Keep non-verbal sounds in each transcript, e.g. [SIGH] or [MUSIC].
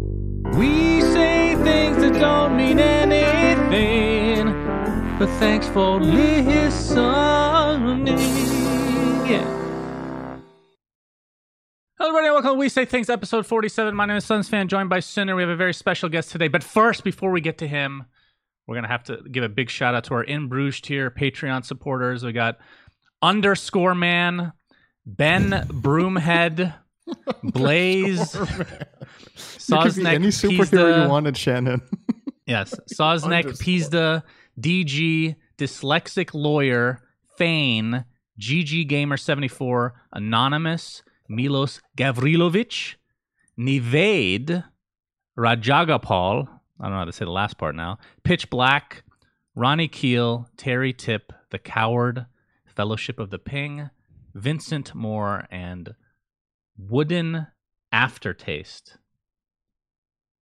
We say things that don't mean anything, but thanks for listening. Yeah. Hello, everybody. Welcome to We Say Things, episode 47. My name is Suns Fan, joined by Sinner. We have a very special guest today. But first, before we get to him, we're going to have to give a big shout out to our In Bruges tier Patreon supporters. We got underscore man, Ben Broomhead, [LAUGHS] Blaze, You could be Sosnek any superhero Pizda- you wanted, Shannon. [LAUGHS] Yes. Sosnek, Underscore. Pizda, DG, Dyslexic Lawyer, Fane, GG Gamer 74, Anonymous, Milos Gavrilovic, Nivade, Rajagopal, I don't know how to say the last part now, Pitch Black, Ronnie Keel, Terry Tip, The Coward, Fellowship of the Ping, Vincent Moore, and Wooden Aftertaste.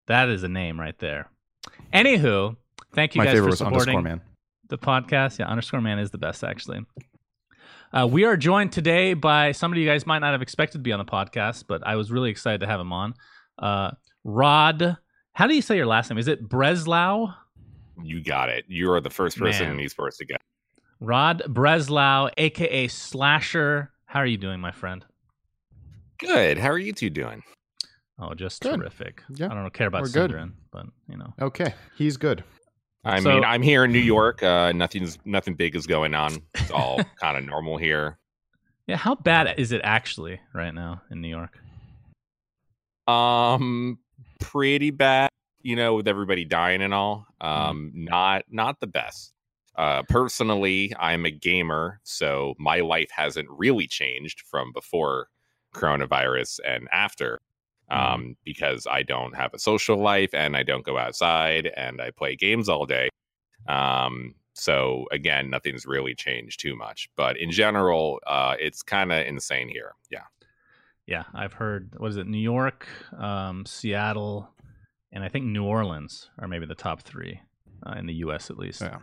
That is a name right there. Anywho, thank you My guys favorite for was supporting underscore man. the podcast. Yeah, underscore man is the best actually. Uh, we are joined today by somebody you guys might not have expected to be on the podcast, but I was really excited to have him on. Uh, Rod, how do you say your last name? Is it Breslau? You got it. You are the first person Man. in esports to get. it. Rod Breslau, aka Slasher. How are you doing, my friend? Good. How are you two doing? Oh, just Good. terrific. Yeah, I don't care about we're good. But you know. Okay, he's good. I So- mean, I'm here in New [LAUGHS] York. Uh, nothing's nothing big is going on. It's all [LAUGHS] kind of normal here. Yeah, how bad is it actually right now in New York? Um, pretty bad. You know, with everybody dying and all. Mm-hmm. Um, not not the best. Uh, personally, I'm a gamer, so my life hasn't really changed from before coronavirus and after. Mm-hmm. Um, because I don't have a social life and I don't go outside and I play games all day. Um, so again, nothing's really changed too much. But in general, uh, it's kind of insane here. Yeah. Yeah, I've heard. What is it? New York, um, Seattle, and I think New Orleans are maybe the top three uh, in the U.S. at least. Yeah.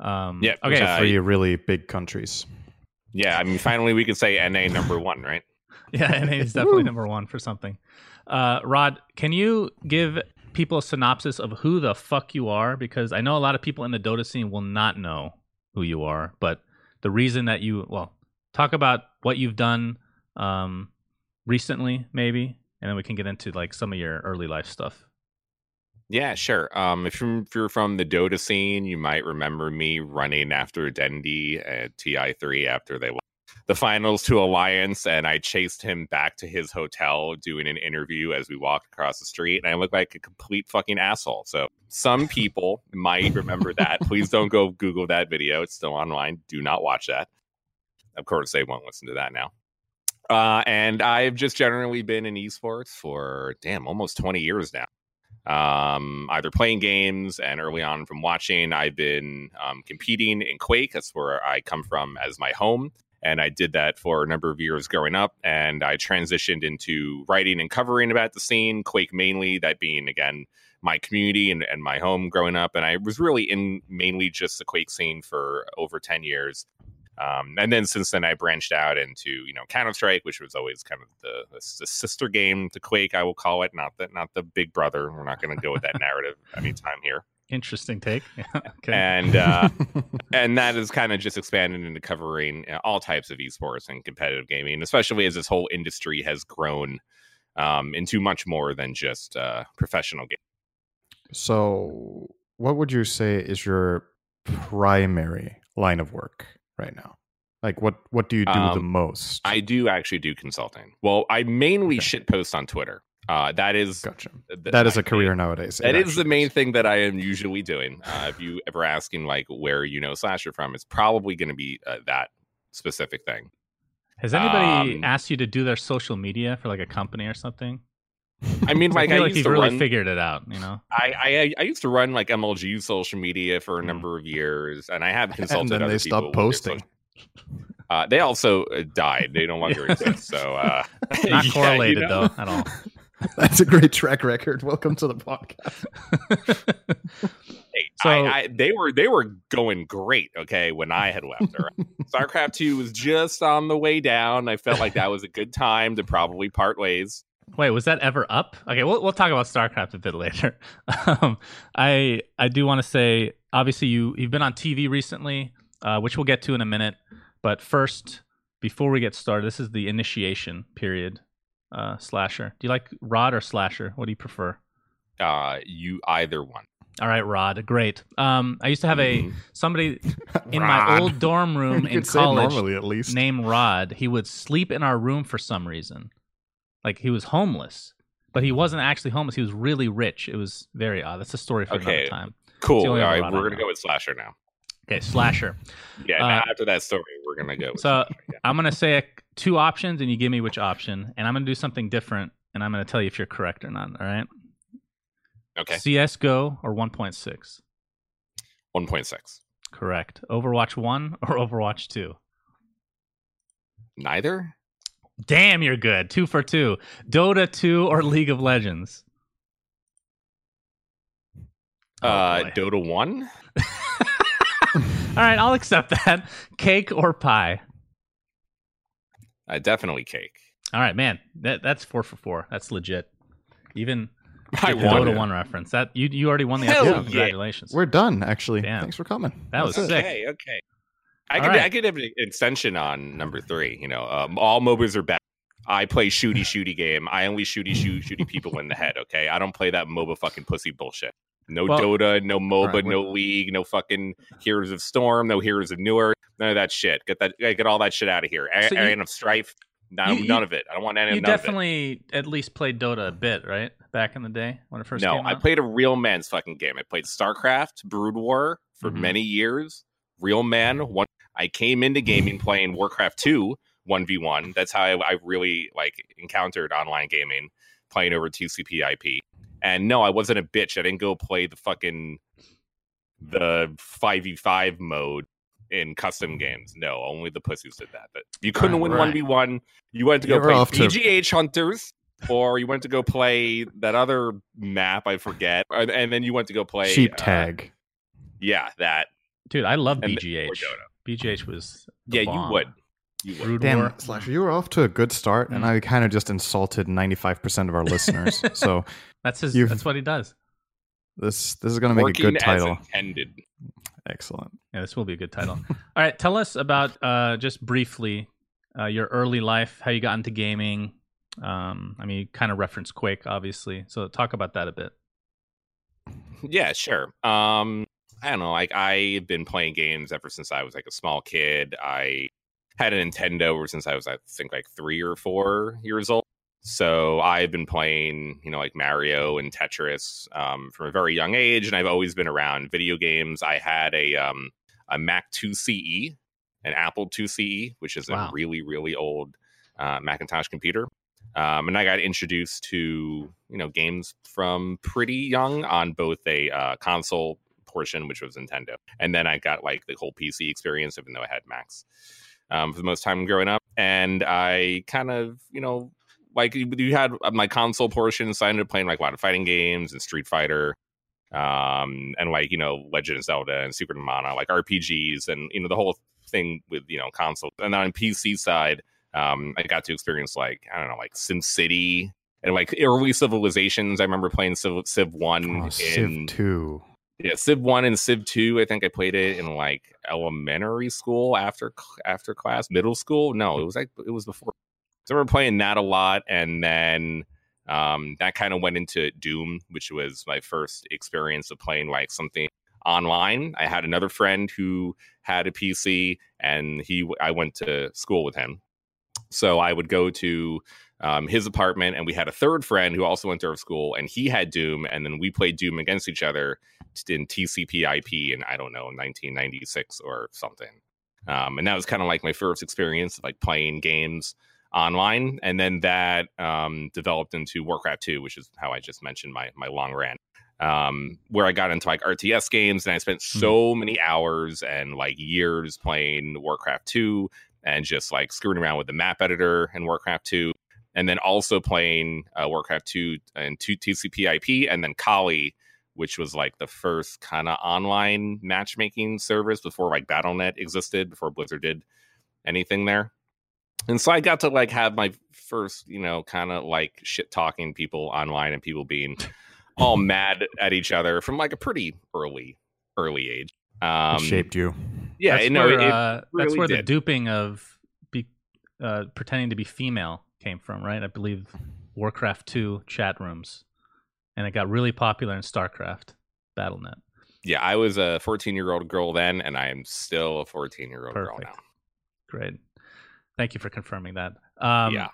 Um, Yeah, Okay. uh, Three really big countries. Yeah. I mean, finally, we can say NA number one, right? [LAUGHS] yeah, and he's definitely number one for something. Uh, Rod, can you give people a synopsis of who the fuck you are? Because I know a lot of people in the Dota scene will not know who you are, but the reason that you well talk about what you've done um, recently, maybe, and then we can get into like some of your early life stuff. Yeah, sure. Um, if you're, if you're from the Dota scene, you might remember me running after Dendi at TI3 after they won the finals to Alliance, and I chased him back to his hotel doing an interview as we walked across the street, and I looked like a complete fucking asshole. So some people might remember that. [LAUGHS] Please don't go Google that video; it's still online. Do not watch that. Of course, they won't listen to that now. Uh, and I've just generally been in esports for damn almost 20 years now um, either playing games and early on from watching. I've been um, competing in Quake. That's where I come from as my home. And I did that for a number of years growing up. And I transitioned into writing and covering about the scene, Quake mainly, that being, again, my community and, and my home growing up. And I was really in mainly just the Quake scene for over 10 years. Um, and then since then, I branched out into you know Counter Strike, which was always kind of the, the, the sister game to Quake, I will call it, not the not the big brother. We're not going to go with that narrative anytime here. Interesting take. [LAUGHS] okay. And uh, [LAUGHS] and that is kind of just expanded into covering uh, all types of esports and competitive gaming, especially as this whole industry has grown um, into much more than just uh, professional gaming. so, what would you say is your primary line of work right now? Like, what what do you do the Um, most? I do actually do consulting. Well, I mainly Okay. shit post on Twitter. Uh, that is gotcha. th- That is my a career main- nowadays. That is the actually main thing that I am usually doing. Uh, if you ever asking like where you know Slasher from, it's probably going to be uh, that specific thing. Has anybody um, asked you to do their social media for like a company or something? I mean, [LAUGHS] I like I, feel like used he's to really run. figured it out. You know. I, I I used to run like MLG social media for a number of years, and I have [LAUGHS] consulted. and then other they people stopped posting. Uh, they also uh, died. They no longer [LAUGHS] exist. So uh, Not yeah, correlated you know? though at all. [LAUGHS] That's a great track record. Welcome to the podcast. Hey, So- I, I, they were they were going great. Okay, when I had left, her. [LAUGHS] StarCraft Two was just on the way down. I felt like that was a good time to probably part ways. Wait, was that ever up? Okay, we'll we'll talk about StarCraft a bit later. [LAUGHS] Um, I I do want to say, obviously you you've been on TV recently, uh, which we'll get to in a minute. But first, before we get started, this is the initiation period. Uh, slasher. Do you like Rod or Slasher? What do you prefer? Uh, you either one. All right, Rod. Great. Um, I used to have a Mhm. somebody [LAUGHS] in my old dorm [LAUGHS] room in college normally at least. named Rod. He would sleep in our room for some reason. Like he was homeless, but he wasn't actually homeless. He was really rich. It was very odd. That's a story for Okay. another time. Cool. All right, Rod we're gonna go with Slasher now. Okay, slasher. Yeah, Uh, after that story, we're gonna go. With So Slasher, yeah. I'm gonna say a, two options, and you give me which option, and I'm gonna do something different, and I'm gonna tell you if you're correct or not. All right. okay, CS:GO or 1.6. one point six. Correct. Overwatch one [LAUGHS] or Overwatch two. Neither. Damn, you're good. Two for two. Dota 2 or League of Legends? Oh, uh, boy. Dota one. [LAUGHS] All right, I'll accept that. Cake or pie? Uh, definitely cake. All right, man. That that's four for four. That's legit. Even [LAUGHS] I the won. Dota one reference. That you you already won the Hell episode. yeah. Congratulations. We're done, actually. Damn. Thanks for coming. That was That's sick. Okay, okay. I All could right. I could have an extension on number three. You know, um, all MOBAs are bad. I play shooty [LAUGHS] shooty game. I only shooty shoot shooty people in the head. Okay, I don't play that MOBA fucking pussy bullshit. No Well- Dota, no MOBA, Right, no League, no fucking Heroes of Storm, no Heroes of Newerth, none of that shit. Get that, get all that shit out of here. So you- of Strife, none, you- none of it. I don't want any. You none of it. definitely at least played Dota a bit, right? Back in the day when it first no, I played a real man's fucking game. I played StarCraft, Brood War for Mhm. many years. Real man. One. I came into gaming playing Warcraft two one v one. That's how I, I really like encountered online gaming, playing over TCP/IP. And no, I wasn't a bitch. I didn't go play the fucking the five v five mode in custom games. No, only the pussies did that. But you couldn't Right, win right. one v one, you went to go You're play off to- Hunters or you went to go play that other map I forget, and, and then you went to go play Sheep uh, tag. yeah, that. Dude, I love BGH. BGH was the Yeah, bomb. you would. You would. Brood Damn, Slasher, you were off to a good start, and Mm. I kind of just insulted 95% of our listeners. [LAUGHS] So That's his. You've- That's what he does. this this is going to make a good title. intended. Excellent. Yeah, this will be a good title. [LAUGHS] All right, tell us about uh, just briefly uh, your early life, how you got into gaming. Um, I mean, you kind of reference Quake, obviously. So talk about that a bit. Yeah, sure. Um, I don't know. Like I've been playing games ever since I was like a small kid. I had a Nintendo ever since I was, I think, like three or four years old. So I've been playing, you know, like Mario and Tetris um, from a very young age, and I've always been around video games. I had a um, a Mac 2 CE, an Apple 2 CE, which is Wow. a really really old uh, Macintosh computer. Um, and I got introduced to you know games from pretty young on both a uh, console portion, which was Nintendo, and then I got like the whole PC experience, even though I had Macs um, for the most time growing up. And I kind of you know like you had uh, my console portion, so I ended up playing like a lot of fighting games and Street Fighter. Um, and like you know, Legend of Zelda and Secret of Mana, like RPGs, and you know the whole thing with you know console. And then on PC side, um, I got to experience like I don't know, like Sim City and like early civilizations. I remember playing Civ, Civ One Oh, in Civ 2. Yeah, Civ One and Civ Two. I think I played it in like elementary school after after class, middle school. No, it was like it was before. So I remember playing that a lot, and then um, that kind of went into Doom, which was my first experience of playing like something online. I had another friend who had a PC, and he I went to school with him, so I would go to um, his apartment, and we had a third friend who also went to our school, and he had Doom, and then we played Doom against each other in TCP/IP in I don't know 1996 or something. Um, and that was kind of like my first experience of like playing games online, and then that um, developed into Warcraft 2, which is how I just mentioned my my long rant. Um, where I got into like RTS games, and I spent Hmm. so many hours and like years playing Warcraft 2 and just like screwing around with the map editor in Warcraft 2, and then also playing uh, Warcraft 2 and 2 TCP/IP, and then Kali, which was like the first kind of online matchmaking service before like BattleNet existed, before Blizzard did anything there. And so I got to like have my first, you know, kind of like shit talking people online and people being [LAUGHS] all mad at each other from like a pretty early, early age. Um, it shaped you. Yeah, that's no, where, it, it uh, that's really where the duping of be, uh, pretending to be female came from, right? I believe Warcraft 2 chat rooms. And it got really popular in StarCraft, BattleNet. yeah, I was a 14 year old girl then, and I am still a 14 year old girl now. Great. Thank you for confirming that. Um, yeah.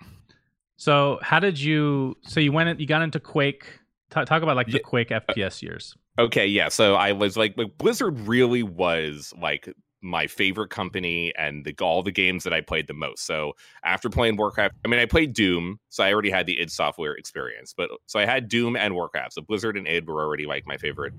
So, how did you? So you went. You got into Quake. Ta talk about like the Yeah. Quake FPS years. Okay, yeah. So I was like, like Blizzard really was like my favorite company and the all the games that I played the most. So after playing Warcraft, I mean, I played Doom, so I already had the id Software experience. But so I had Doom and Warcraft. So Blizzard and id were already like my favorite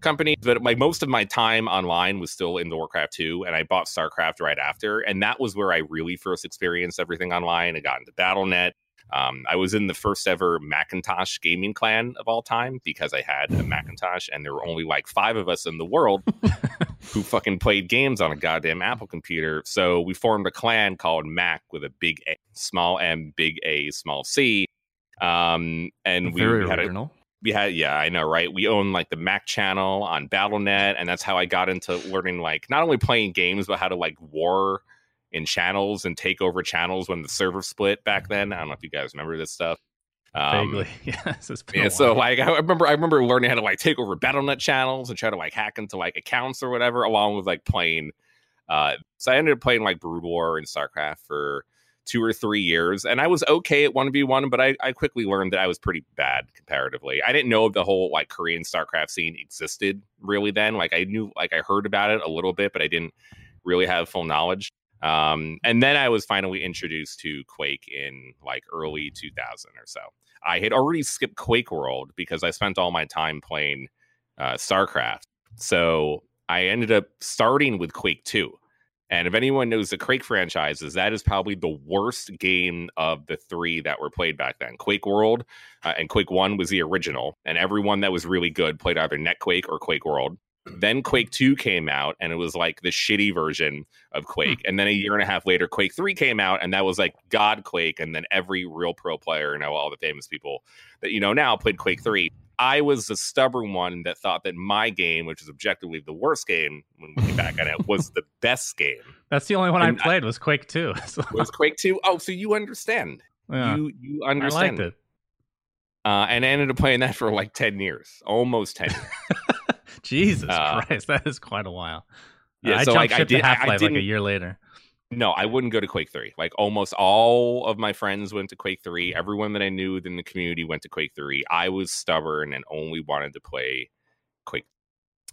company. But like most of my time online was still in the Warcraft 2, and I bought StarCraft right after, and that was where I really first experienced everything online. I got into BattleNet. Um, I was in the first ever Macintosh gaming clan of all time because I had a Macintosh, and there were only like five of us in the world [LAUGHS] who fucking played games on a goddamn Apple computer. So we formed a clan called Mac with a big A, small M, big A, small C. Um, and we, Very we had a, we had yeah i know right we own like the mac channel on battlenet and that's how i got into learning like not only playing games but how to like war in channels and take over channels when the server split back then i don't know if you guys remember this stuff um, Vaguely. [LAUGHS] It's been yeah, so like I remember I remember learning how to like take over BattleNet channels and try to like hack into like accounts or whatever, along with like playing uh so I ended up playing like Brood War and StarCraft for two or three years. And I was okay at 1v1, but I, I quickly learned that I was pretty bad comparatively. I didn't know the whole like Korean StarCraft scene existed really then. Like I knew like I heard about it a little bit, but I didn't really have full knowledge. Um, and then I was finally introduced to Quake in like early 2000 or so. I had already skipped Quake World because I spent all my time playing uh, StarCraft. So I ended up starting with Quake 2. And if anyone knows the Quake franchises, that is probably the worst game of the three that were played back then. Quake World uh, and Quake 1 was the original, and everyone that was really good played either Netquake or Quake World. Then Quake 2 came out, and it was like the shitty version of Quake. And then a year and a half later, Quake 3 came out, and that was like God Quake. And then every real pro player, you know, all the famous people that you know now played Quake 3. I was the stubborn one that thought that my game, which is objectively the worst game when we came back on it, was [LAUGHS] the best game. That's the only one and I I- played was Quake 2. [LAUGHS] So, Was Quake 2? Oh, so you understand. yeah, You you I understand. liked it. Uh, and I ended up playing that for like 10 years, almost 10 years. [LAUGHS] Jesus Uh, Christ, that is quite a while. Yeah, I so jumped like I ship did, to I, I Half Life like a year later. No, I wouldn't go to Quake 3. Like almost all of my friends went to Quake 3. Everyone that I knew in the community went to Quake 3. I was stubborn and only wanted to play Quake.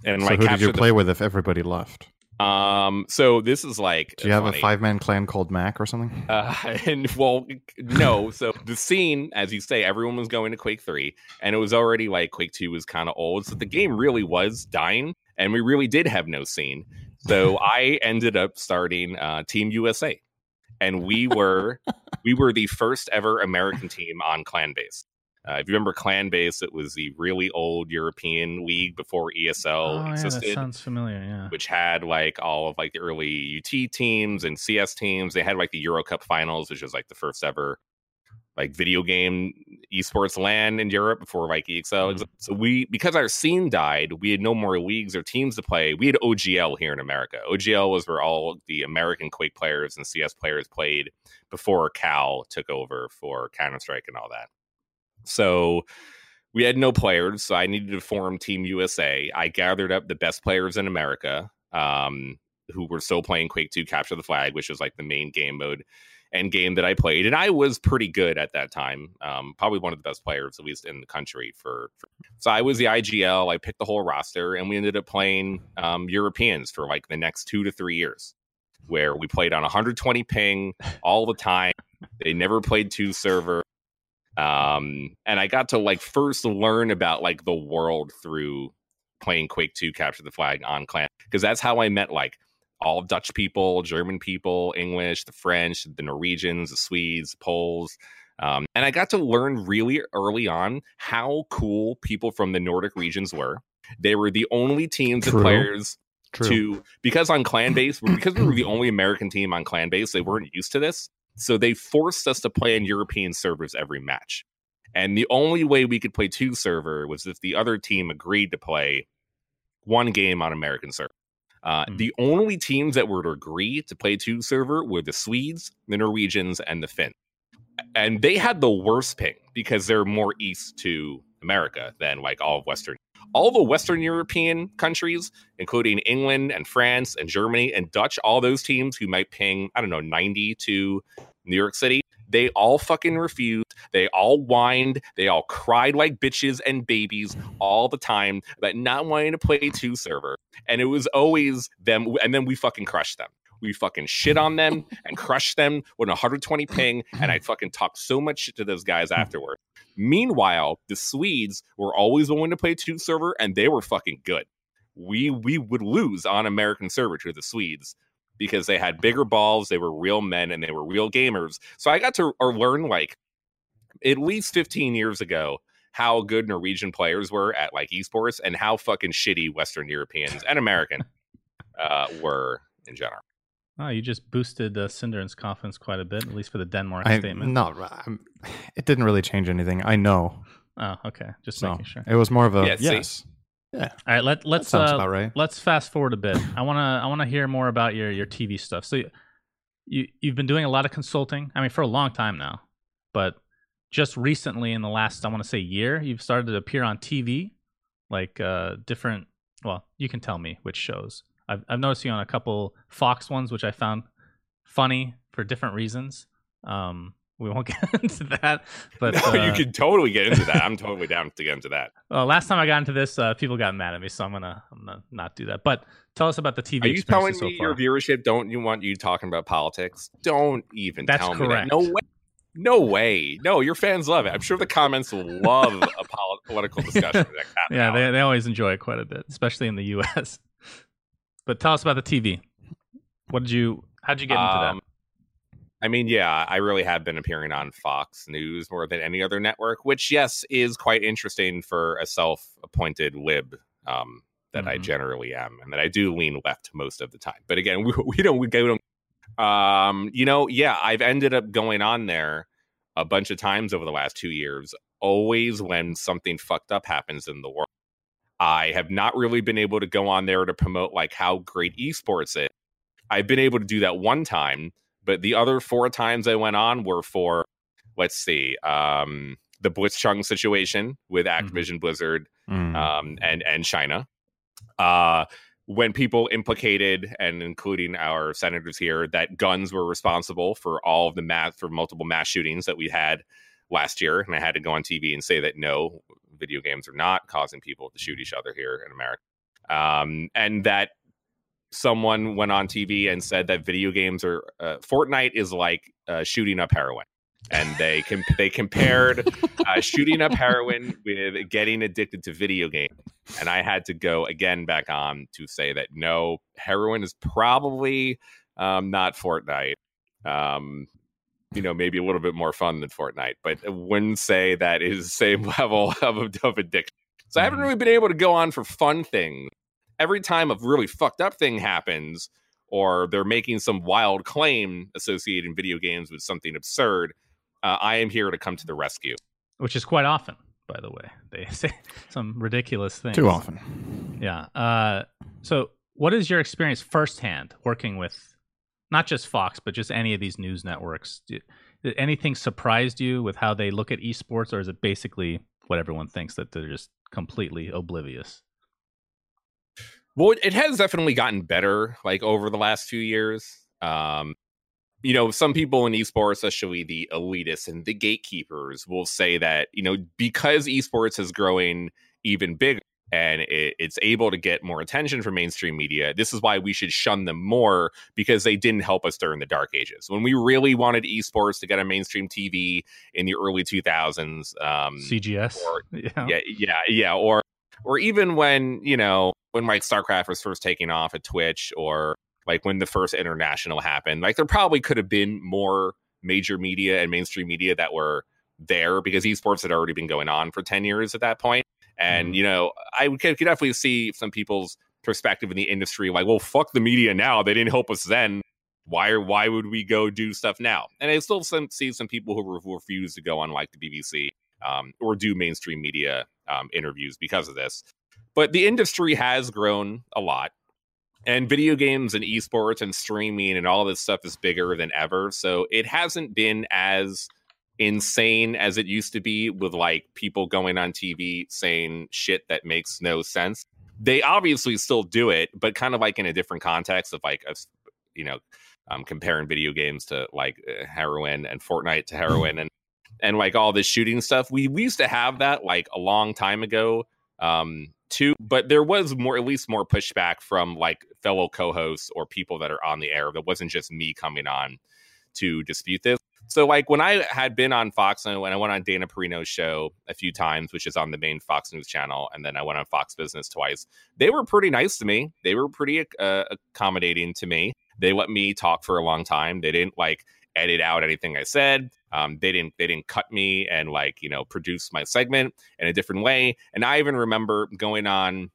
And so like who did capture you play with if everybody left? Um so this is like Do you have funny. a five man clan called Mac or something? Uh, [LAUGHS] and well, no. So the scene, as you say, everyone was going to Quake 3, and it was already like Quake 2 was kind of old. So the game really was dying, and we really did have no scene. So [LAUGHS] I ended up starting uh, Team USA, and we were we were the first ever American team on Clan Base. Uh, if you remember Clan Base, it was the really old European league before ESL oh, yeah, existed sounds familiar. Yeah. which had like all of like the early UT teams and CS teams. They had like the Euro Cup finals, which was like the first ever like video game esports land in Europe before like EXL. Mhm. So we because our scene died, we had no more leagues or teams to play. We had OGL here in America. OGL was where all the American Quake players and CS players played before Cal took over for Counter Strike and all that. So we had no players, so I needed to form Team USA. I gathered up the best players in America um, who were still playing Quake 2 Capture the Flag, which was like the main game mode and game that I played. And I was pretty good at that time. Um, probably one of the best players, at least in the country. For, for so I was the IGL. I picked the whole roster, and we ended up playing um, Europeans for like the next two to three years, where we played on 120 ping all the time. They never played two server. Um, and I got to like first learn about like the world through playing Quake 2 Capture the Flag on Clan because that's how I met like all Dutch people, German people, English, the French, the Norwegians, the Swedes, Poles. Um, and I got to learn really early on how cool people from the Nordic regions were. They were the only teams True. and players True. to because on clan base because we were the [CLEARS THROAT] only American team on clan base, they weren't used to this. So they forced us to play on European servers every match. And the only way we could play two server was if the other team agreed to play one game on American server. Uh, Hmm. The only teams that would agree to play two server were the Swedes, the Norwegians, and the Finns. And they had the worst ping because they're more east to America than like all of Western. All the Western European countries, including England and France and Germany and Dutch, all those teams who might ping, I don't know, 90 to New York City, they all fucking refused. They all whined. They all cried like bitches and babies all the time about not wanting to play two server. And it was always them. And then we fucking crushed them. We fucking shit on them and crushed them with a 120 ping. And I fucking talked so much shit to those guys afterward. Meanwhile, the Swedes were always willing to play two server and they were fucking good. We we would lose on American server to the Swedes because they had bigger balls, they were real men, and they were real gamers. So I got to or learn like at least 15 years ago how good Norwegian players were at like esports and how fucking shitty Western Europeans and American uh, were in general. Oh, you just boosted uh, SyndereN's confidence quite a bit, at least for the Denmark I, statement. no, I'm, it didn't really change anything. I know. Oh, okay. Just So making sure. it was more of a yes. Yeah, see? yes. All right, let let's sounds uh, about right. let's fast forward a bit. I wanna I wanna hear more about your your TV stuff. So you you've been doing a lot of consulting. I mean, for a long time now, but just recently in the last I want to say year, you've started to appear on TV, like uh, different. Well, you can tell me which shows. I've I've noticed you on a couple Fox ones, which I found funny for different reasons. Um, we won't [LAUGHS] get into that, but no, uh, you can totally get into that. I'm totally down to get into that. [LAUGHS] well, last time I got into this, uh, people got mad at me, so I'm gonna I'm gonna not do that. But tell us about the TV. Are you telling so me far. your viership don't you want you talking about politics? Don't even That's tell me correct. that. No way. No way. No, your fans love it. I'm sure the comments love a pol- political discussion. Like [LAUGHS] that Yeah, they they always enjoy it quite a bit, especially in the U.S. But tell us about the TV. What did you? How'd you get into Um, I mean, yeah, I really have been appearing on Fox News more than any other network, which, yes, is quite interesting for a self-appointed lib um, that I Mhm. generally am, and that I do lean left most of the time. But again, [LAUGHS] we, we don't we don't. Um, you know, yeah, I've ended up going on there a bunch of times over the last two years. Always when something fucked up happens in the world. I have not really been able to go on there to promote like how great esports is. I've been able to do that one time, but the other four times I went on were for, let's see, um, the Blitzchung situation with Activision Blizzard Mm. um, and and China. Uh, when people implicated, and including our senators here, that guns were responsible for all of the mass for multiple mass shootings that we had last year, and I had to go on TV and say that no, video games are not causing people to shoot each other here in America, um, and that someone went on TV and said that video games are uh, Fortnite is like uh, shooting up heroin. And they com- they compared uh, [LAUGHS] shooting up heroin with getting addicted to video games. And I had to go again back on to say that no, heroin is probably um, not Fortnite. Um, you know, maybe a little bit more fun than Fortnite, but I wouldn't say that is the same [LAUGHS] level of, of addiction. So I haven't Mhm. really been able to go on for fun things. Every time a really fucked up thing happens, or they're making some wild claim associating video games with something absurd, uh, I am here to come to the rescue. which is quite often, by the way. They [LAUGHS] say some ridiculous things. Too often. Yeah. Uh, so, what is your experience firsthand working with not just Fox, but just any of these news networks? Did, anything surprised you with how they look at esports, or is it basically what everyone thinks that they're just completely oblivious? Well, it- it has definitely gotten better like over the last few years. Um, you know, some people in esports, especially the elitists and the gatekeepers, will say that, you know, because esports is growing even bigger, and it, it's able to get more attention from mainstream media. This is why we should shun them more because they didn't help us during the dark ages when we really wanted esports to get on mainstream TV in the early 2000s. Um, CGS, or- [LAUGHS] yeah, yeah, yeah, yeah, or or even when you know when like StarCraft was first taking off at Twitch, or like when the first international happened. Like there probably could have been more major media and mainstream media that were there because esports had already been going on for 10 years at that point and Mhm. you know i could, could definitely see some people's perspective in the industry like well fuck the media now. They didn't help us then. Why are why would we go do stuff now? And i still some, see some people who, who refuse to go on like the bbc um, or do mainstream media um, interviews because of this. But the industry has grown a lot and video games and esports and streaming and all this stuff is bigger than ever. So it hasn't been as insane as it used to be with like people going on tv saying shit that makes no sense. They obviously still do it but kind of like in a different context of like us you know um, comparing video games to like uh, heroin and fortnite to [LAUGHS] heroin and and like all this shooting stuff. We, we used to have that like a long time ago um too but there was more at least more pushback from like fellow co-hosts or people that are on the air that wasn't just me coming on to dispute this so like when i had been on fox and when i went on dana perino's show a few times which is on the main fox news channel and then i went on fox business twice they were pretty nice to me. They were pretty uh, accommodating to me. They let me talk for a long time. They didn't like edit out anything i said. Um, they didn't they didn't cut me and like you know produce my segment in a different way. And i even remember going on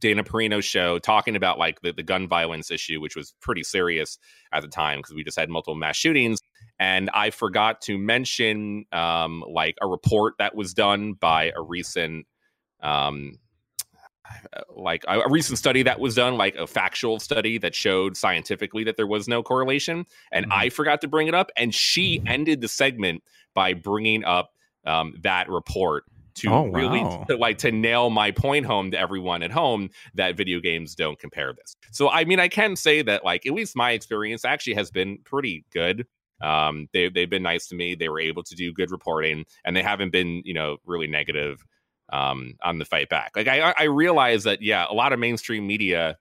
Dana Perino's show talking about like the, the gun violence issue, which was pretty serious at the time because we just had multiple mass shootings. And I forgot to mention um, like a report that was done by a recent um, like a, recent study that was done, like a factual study that showed scientifically that there was no correlation. And Mhm. I forgot to bring it up. And she ended the segment by bringing up um, that report to Oh, really wow. to, like to nail my point home to everyone at home that video games don't compare this. So I mean I can say that like at least my experience actually has been pretty good. Um they they've been nice to me. They were able to do good reporting and they haven't been, you know, really negative um on the fight back. Like I I realize that yeah, a lot of mainstream media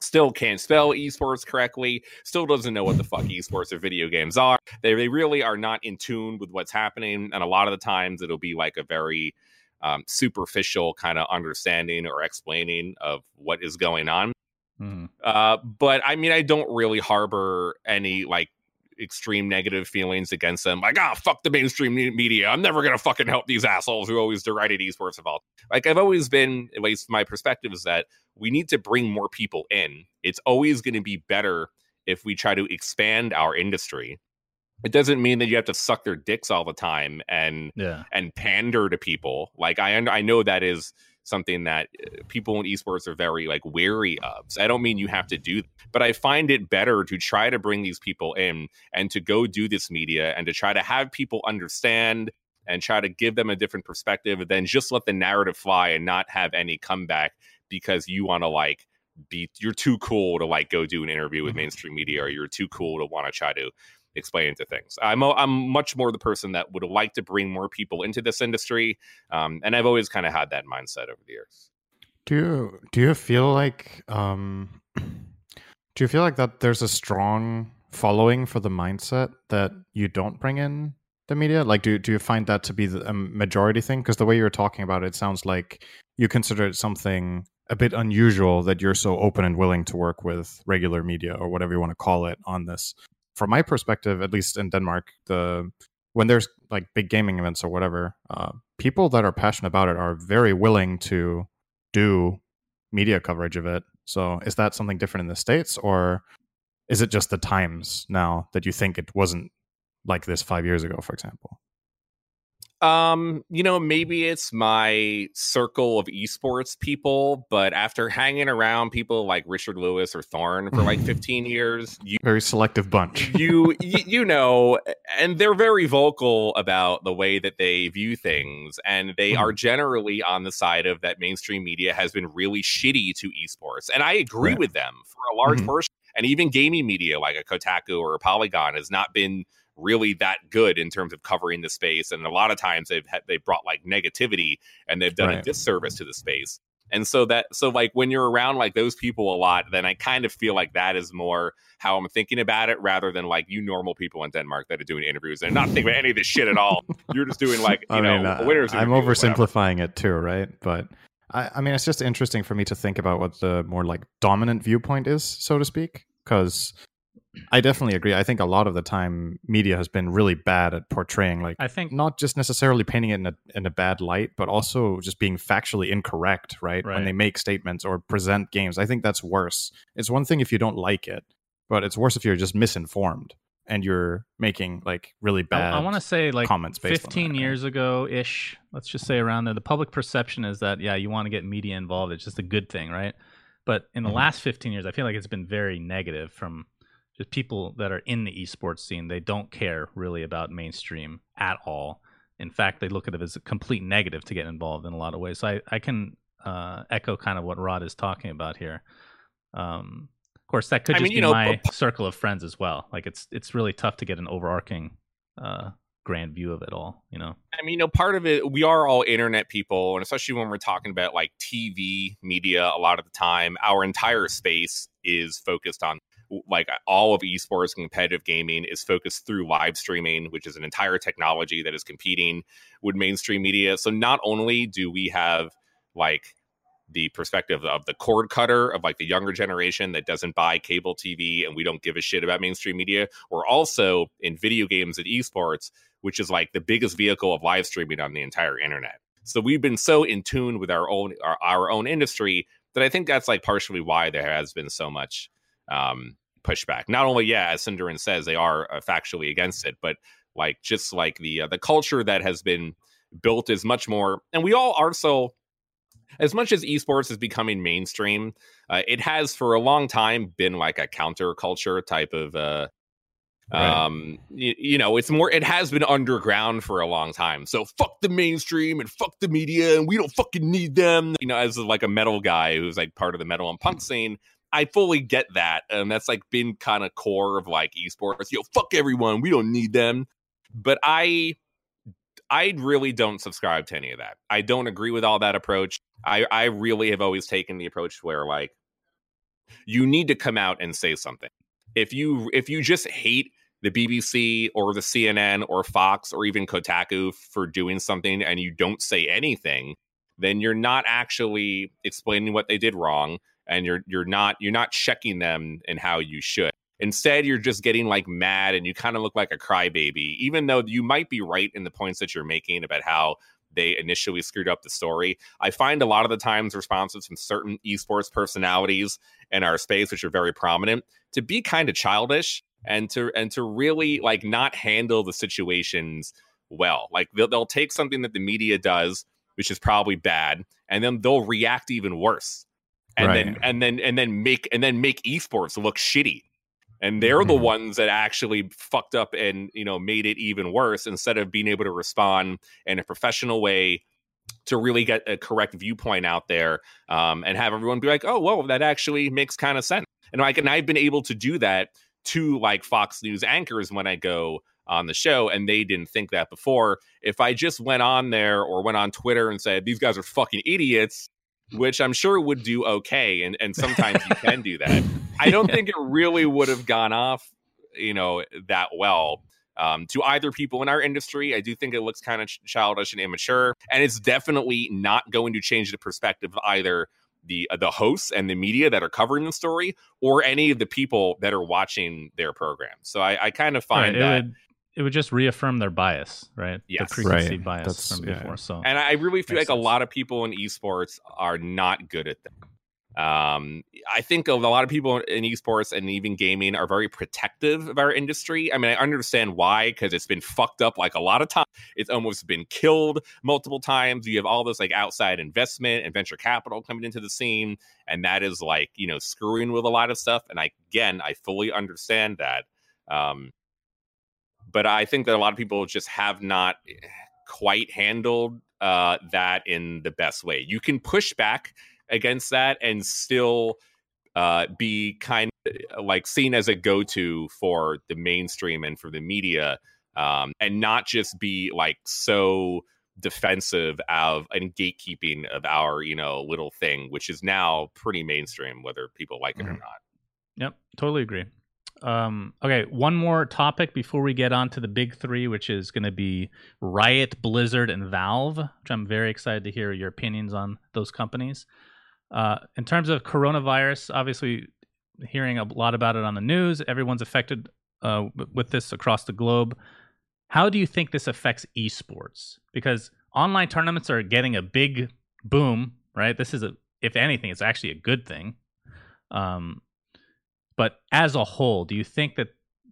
still can't spell esports correctly, still doesn't know what the fuck esports or video games are. They, they really are not in tune with what's happening. And a lot of the times it'll be like a very um, superficial kind of understanding or explaining of what is going on. Mhm. Uh, but I mean, I don't really harbor any like extreme negative feelings against them. Like, ah, fuck the mainstream media. I'm never gonna fucking help these assholes who always derided esports of all. Like, I've always been, at least my perspective is that we need to bring more people in. It's always going to be better if we try to expand our industry. It doesn't mean that you have to suck their dicks all the time and Yeah. and pander to people. Like I I know that is something that uh, people in esports are very like wary of. So I don't mean you have to do, but I find it better to try to bring these people in and to go do this media and to try to have people understand and try to give them a different perspective than just let the narrative fly and not have any comeback because you want to like be you're too cool to like go do an interview with Mhm. mainstream media or you're too cool to want to try to explain into things. I'm a- I'm much more the person that would like to bring more people into this industry, um, and I've always kind of had that mindset over the years. Do you do you feel like um [CLEARS THROAT] do you feel like that there's a strong following for the mindset that you don't bring in the media? Like do do you find that to be a majority thing because the way you're talking about it, it sounds like you consider it something a bit unusual that you're so open and willing to work with regular media or whatever you want to call it on this. From my perspective, at least in Denmark, the when there's like big gaming events or whatever, uh, people that are passionate about it are very willing to do media coverage of it. So is that something different in the States or is it just the times now that you think it wasn't like this five years ago, for example? Um, you know, maybe it's my circle of esports people, but after hanging around people like Richard Lewis or Thorin for like [LAUGHS] 15 years, you Very selective bunch. [LAUGHS] you you know and they're very vocal about the way that they view things and they are generally on the side of that mainstream media has been really shitty to esports and i agree Right. with them for a large Mhm. portion and even gaming media like a kotaku or a polygon has not been really that good in terms of covering the space and a lot of times they've had, they've brought like negativity and they've done a disservice to the space And so that so like when you're around like those people a lot, then I kind of feel like that is more how I'm thinking about it rather than like you normal people in Denmark that are doing interviews and not thinking about any of this shit at all. You're just doing like [LAUGHS] you I know mean, uh, winners. I'm interview or whatever. oversimplifying it too, right? But I, I mean, it's just interesting for me to think about what the more like dominant viewpoint is, so to speak, because I definitely agree. I think a lot of the time, media has been really bad at portraying like I think not just necessarily painting it in a in a bad light, but also just being factually incorrect, right? When they make statements or present games, I think that's worse. It's one thing if you don't like it, but it's worse if you're just misinformed and you're making like really bad I, bad. want to say like comments 15 that, right? years ago ish. Let's just say around there. The public perception is that yeah, you want to get media involved. It's just a good thing, right? But in the Mhm. last 15 years, I feel like it's been very negative from just people that are in the esports scene. They don't care really about mainstream at all. In fact, they look at it as a complete negative to get involved in a lot of ways. So I, I can uh, echo kind of what Rod is talking about here. Um, of course, that could I just mean, be you know, my circle of friends as well. Like it's it's really tough to get an overarching uh, grand view of it all. You know, I mean, you know, part of it, we are all internet people, and especially when we're talking about like TV media, a lot of the time, our entire space is focused on like all of esports and competitive gaming is focused through live streaming, which is an entire technology that is competing with mainstream media. So not only do we have like the perspective of the cord cutter of like the younger generation that doesn't buy cable TV and we don't give a shit about mainstream media, we're also in video games and esports which is like the biggest vehicle of live streaming on the entire internet. So we've been so in tune with our own our, our own industry that I think that's like partially why there has been so much um, pushback. Not only, yeah, as SyndereN says, they are uh, factually against it, but like just like the uh, the culture that has been built is much more, and we all are so. As much as esports is becoming mainstream, uh, it has for a long time been like a counterculture type of uh, Right. um you, you know it's more it has been underground for a long time so fuck the mainstream and fuck the media and we don't fucking need them you know as like a metal guy who's like part of the metal and punk scene i fully get that and that's like been kind of core of like esports. Yo fuck everyone we don't need them. But i i really don't subscribe to any of that. I don't agree with all that approach. I i really have always taken the approach where like you need to come out and say something. If you if you just hate the BBC or the CNN or Fox or even Kotaku for doing something and you don't say anything, then you're not actually explaining what they did wrong and you're you're not you're not checking them in how you should. Instead, you're just getting like mad and you kind of look like a crybaby, even though you might be right in the points that you're making about how they initially screwed up the story. I find a lot of the times responses from certain esports personalities in our space, which are very prominent, to be kind of childish and to and to really like not handle the situations well. Like they'll, they'll take something that the media does, which is probably bad, and then they'll react even worse, and Right. then and then and then make and then make esports look shitty. And they're the Mhm. ones that actually fucked up and you know made it even worse instead of being able to respond in a professional way to really get a correct viewpoint out there um, and have everyone be like, oh, well, that actually makes kind of sense. And like, and I've been able to do that to like Fox News anchors when I go on the show, and they didn't think that before. If I just went on there or went on Twitter and said these guys are fucking idiots, which I'm sure would do okay, and and sometimes you can do that. [LAUGHS] I don't think it really would have gone off, you know, that well um, to either people in our industry. I do think it looks kind of ch- childish and immature, and it's definitely not going to change the perspective of either the uh, the hosts and the media that are covering the story or any of the people that are watching their program. So I, I kind of find Right, that. would it would just reaffirm their bias, right? Yes. the preconceived Right. bias That's- from yeah. before. So and I really feel Makes like a lot of people in esports are not good at them. Um, I think a lot of people in esports and even gaming are very protective of our industry. I mean, I understand why because it's been fucked up like a lot of times. It's almost been killed multiple times. You have all this like outside investment and venture capital coming into the scene, and that is like you know screwing with a lot of stuff. And I again, I fully understand that. Um, but I think that a lot of people just have not quite handled uh, that in the best way. You can push back against that and still uh, be kind of like seen as a go-to for the mainstream and for the media, um, and not just be like so defensive of and gatekeeping of our you know little thing, which is now pretty mainstream, whether people like it mm-hmm. or not. Yep, totally agree. Um, okay, one more topic before we get on to the big three, which is going to be Riot, Blizzard, and Valve, which I'm very excited to hear your opinions on those companies. Uh, in terms of coronavirus, obviously, hearing a lot about it on the news. Everyone's affected uh, with this across the globe. How do you think this affects esports? Because online tournaments are getting a big boom, right? This is a, if anything, it's actually a good thing. Um, but as a whole, do you think that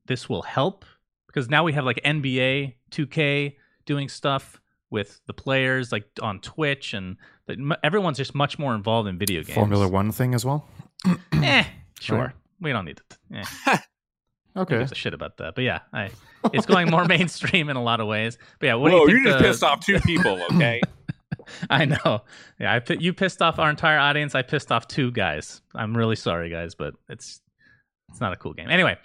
this will help? Because now we have like NBA, 2K doing stuff with the players like on Twitch, and the, everyone's just much more involved in video games. Formula One thing as well. [CLEARS THROAT] eh, sure. Right. We don't need it. Eh. [LAUGHS] okay. Gives a shit about that, but yeah, I, it's going more [LAUGHS] mainstream in a lot of ways. But yeah, what Whoa, do you, you just the... pissed off two people, [LAUGHS] okay? I know. Yeah, I you pissed off our entire audience. I pissed off two guys. I'm really sorry, guys, but it's it's not a cool game. Anyway,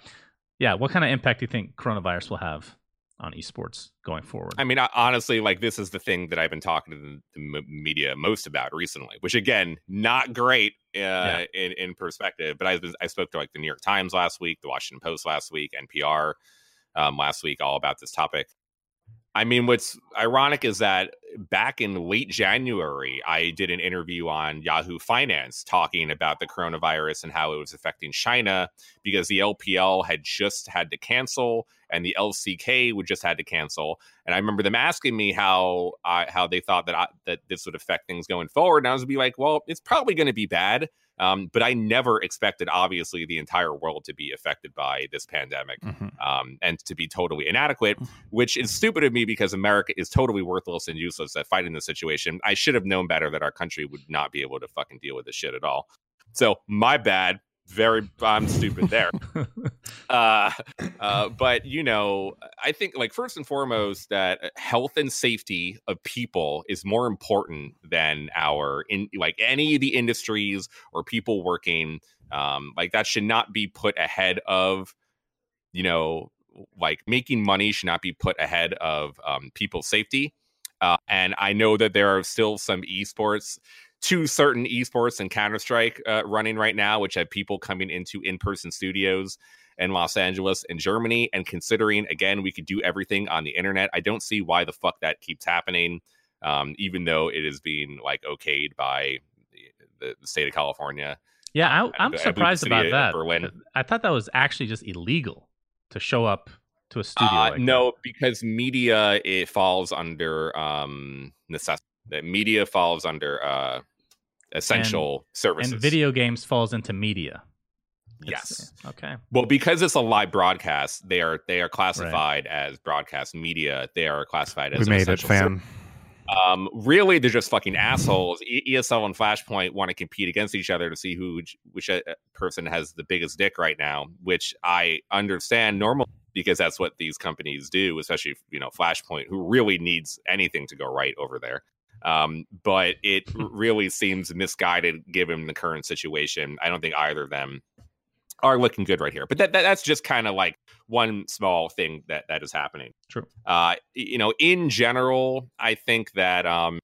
yeah, what kind of impact do you think coronavirus will have on esports going forward? I mean, honestly, like this is the thing that I've been talking to the, media most about recently, which again, not great uh, yeah. in in perspective. But I I spoke to like the New York Times last week, the Washington Post last week, NPR um, last week, all about this topic. I mean, what's ironic is that back in late January, I did an interview on Yahoo Finance talking about the coronavirus and how it was affecting China because the LPL had just had to cancel and the LCK would just had to cancel. And I remember them asking me how uh, how they thought that I, that this would affect things going forward, and I was be like, well, it's probably going to be bad um, but I never expected, obviously, the entire world to be affected by this pandemic mm-hmm. um, and to be totally inadequate, mm-hmm. which is stupid of me because America is totally worthless and useless at fighting the situation. I should have known better that our country would not be able to fucking deal with this shit at all. So, my bad very i'm stupid there. [LAUGHS] Uh, uh, but you know i think like first and foremost that health and safety of people is more important than our in like any of the industries or people working. Um, like that should not be put ahead of you know like making money should not be put ahead of um, people's safety. Uh, and i know that there are still some esports two certain esports and Counter Strike uh, running right now, which have people coming into in person studios in Los Angeles and Germany. And considering, again, we could do everything on the internet, I don't see why the fuck that keeps happening, um, even though it is being like okayed by the, the state of California. Yeah, I, am surprised about that. Berlin. I thought that was actually just illegal to show up to a studio. Uh, like no, that. because media it falls under um, necessity that media falls under uh, essential and, services. And video games falls into media. Yes. okay. Well, because it's a live broadcast, they are they are classified right. as broadcast media. They are classified as we made it, fam. Um, really, they're just fucking assholes. ESL and Flashpoint want to compete against each other to see who which uh, person has the biggest dick right now, which I understand normally because that's what these companies do, especially you know Flashpoint, who really needs anything to go right over there. Um, but it [LAUGHS] really seems misguided given the current situation. I don't think either of them are looking good right here. But that, that that's just kind of like one small thing that that is happening. True. Uh, you know, in general, I think that um,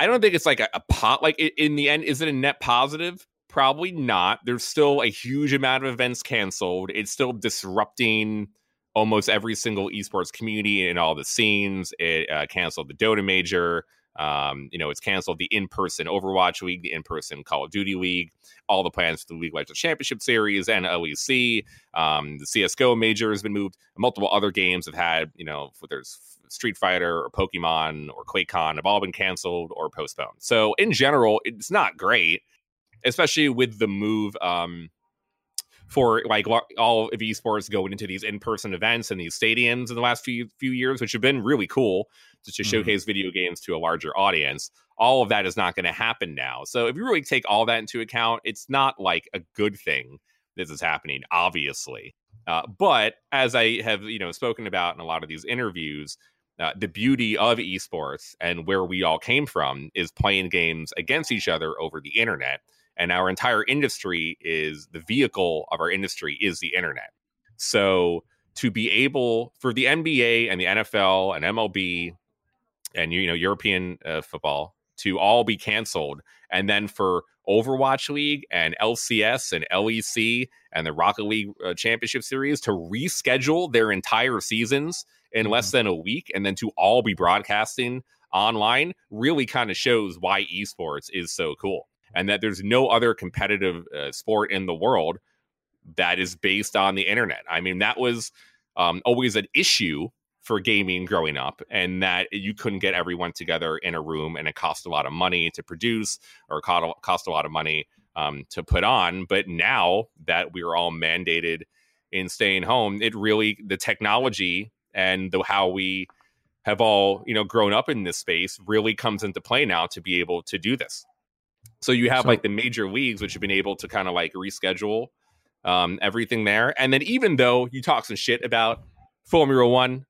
I don't think it's like a, a pot. Like in the end, is it a net positive? Probably not. There's still a huge amount of events canceled. It's still disrupting almost every single esports community in all the scenes. It uh, canceled the Dota Major. Um, you know, it's canceled the in-person Overwatch League, the in-person Call of Duty League, all the plans for the League Legends Championship Series and LEC. Um, the CS:GO Major has been moved. Multiple other games have had, you know, there's Street Fighter or Pokemon or QuakeCon have all been canceled or postponed. So in general, it's not great, especially with the move. Um, for like all of esports going into these in-person events and these stadiums in the last few few years, which have been really cool to, to mm-hmm. showcase video games to a larger audience. All of that is not going to happen now. So if you really take all that into account, it's not like a good thing this is happening, obviously. Uh, but as I have you know spoken about in a lot of these interviews, uh, the beauty of esports and where we all came from is playing games against each other over the internet and our entire industry is the vehicle of our industry is the internet so to be able for the nba and the nfl and mlb and you know European uh, football to all be canceled, and then for Overwatch League and LCS and LEC and the Rocket League uh, Championship Series to reschedule their entire seasons in less Mm-hmm. than a week, and then to all be broadcasting online really kind of shows why esports is so cool and that there's no other competitive uh, sport in the world that is based on the internet. I mean, that was um, always an issue for gaming growing up, and that you couldn't get everyone together in a room, and it cost a lot of money to produce or cost a lot of money um, to put on. But now that we're all mandated in staying home, it really the technology and the how we have all you know grown up in this space really comes into play now to be able to do this. So you have So- like the major leagues, which have been able to kind of like reschedule um, everything there. And then even though you talk some shit about Formula One,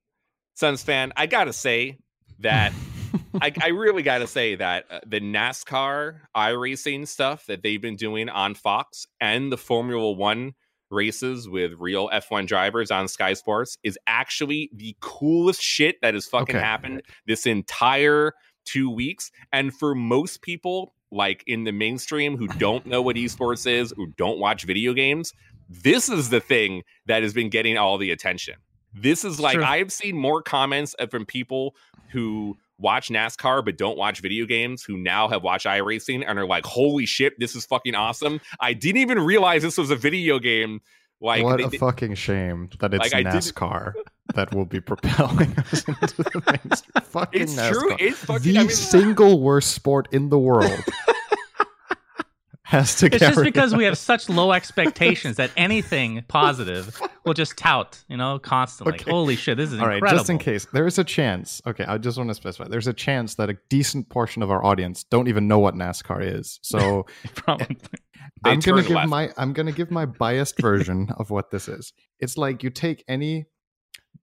Suns fan, I gotta say that [LAUGHS] I, I really gotta say that uh, the NASCAR iRacing stuff that they've been doing on Fox and the Formula One races with real F1 drivers on Sky Sports is actually the coolest shit that has fucking Okay. happened this entire two weeks. And for most people, like in the mainstream who [LAUGHS] don't know what esports is, who don't watch video games, this is the thing that has been getting all the attention. This is like Sure. I've seen more comments uh, from people who watch NASCAR but don't watch video games who now have watched iRacing and are like, "Holy shit, this is fucking awesome!" I didn't even realize this was a video game. Like, what a did- fucking shame that it's Like, NASCAR that will be propelling [LAUGHS] us into the mainstream. Fucking it's [LAUGHS] NASCAR. true. It's fucking. the I mean, single worst sport in the world [LAUGHS] has to It's just because it. we have such low expectations that anything positive will just tout, you know, constantly. Okay. Holy shit, this is All right, incredible. just in case, there is a chance. Okay, I just want to specify. There's a chance that a decent portion of our audience don't even know what NASCAR is. So Probably. I'm gonna give left. my I'm gonna give my biased version [LAUGHS] of what this is. It's like you take any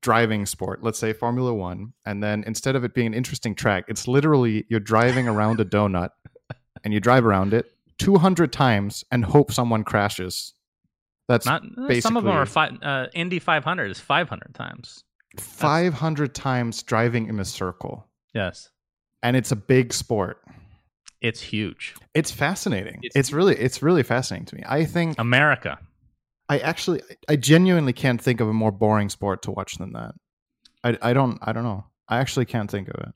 driving sport, let's say Formula One, and then instead of it being an interesting track, it's literally you're driving around a donut and you drive around it 200 times and hope someone crashes. That's Not eh, some of them are basically- fi- uh, Indy 500 is 500 times. 500 times driving in a circle, Yes, and it's a big sport. It's huge. It's fascinating. It's- It's, really it's really fascinating to me. I think America. I actually I genuinely can't think of a more boring sport to watch than that. I, I don't I don't know. I actually can't think of it.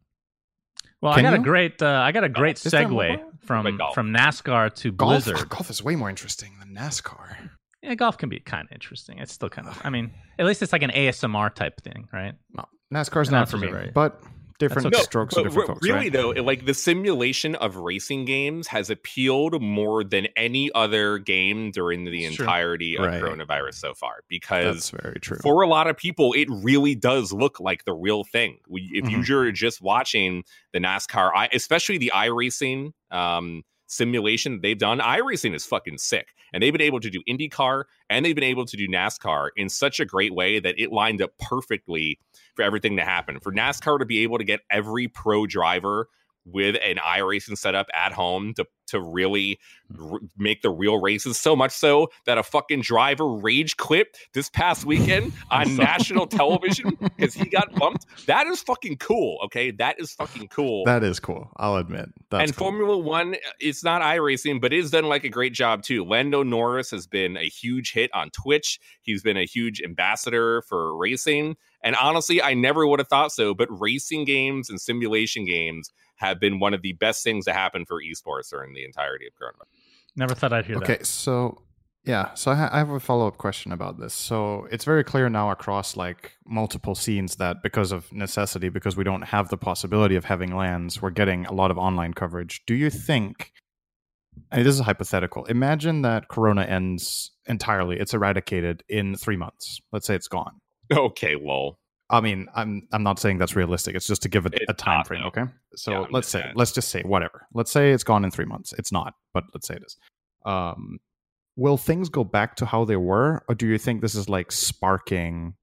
Well, Can I got a great uh, I got a great Is there more? segue from from NASCAR to Golf Blizzard. [LAUGHS] golf is way more interesting than NASCAR. Yeah, golf can be kind of interesting. It's still kind of. I mean, at least it's like an ASMR type thing, right? No, NASCAR's No, not for me, right. but different okay. strokes for different re- folks. really right? though, it- like the simulation of racing games has appealed more than any other game during the entirety of Right. coronavirus so far. Because that's very true. for a lot of people, it really does look like the real thing. We, if Mhm. you're just watching the NASCAR, especially the iRacing um, simulation they've done, iRacing is fucking sick. And they've been able to do IndyCar and they've been able to do NASCAR in such a great way that it lined up perfectly for everything to happen. For NASCAR to be able to get every pro driver with an iRacing setup at home to to really hmm. r- make the real races so much so that a fucking driver rage quit this past weekend [LAUGHS] on national television [LAUGHS] because he got bumped. That is fucking cool. Okay, that is fucking cool. that is cool. I'll admit. That's and cool. Formula One, it's not iRacing, but it has done like a great job too. Lando Norris has been a huge hit on Twitch. He's been a huge ambassador for racing. And honestly, I never would have thought so, but racing games and simulation games have been one of the best things to happen for esports during the entirety of coronavirus. Never thought I'd hear Okay, that. Okay, so yeah, so I, ha- I have a follow up question about this. So it's very clear now across like multiple scenes that because of necessity, because we don't have the possibility of having LANs, we're getting a lot of online coverage. Do you think? And this is hypothetical. Imagine that Corona ends entirely; it's eradicated in three months. Let's say it's gone. Okay, lol. I mean, I'm I'm not saying that's realistic. It's just to give it It's a time not, frame. Okay, so Yeah, let's say let's just say whatever. Let's say it's gone in three months. It's not, but let's say it is. Um, will things go back to how they were, or do you think this is like sparking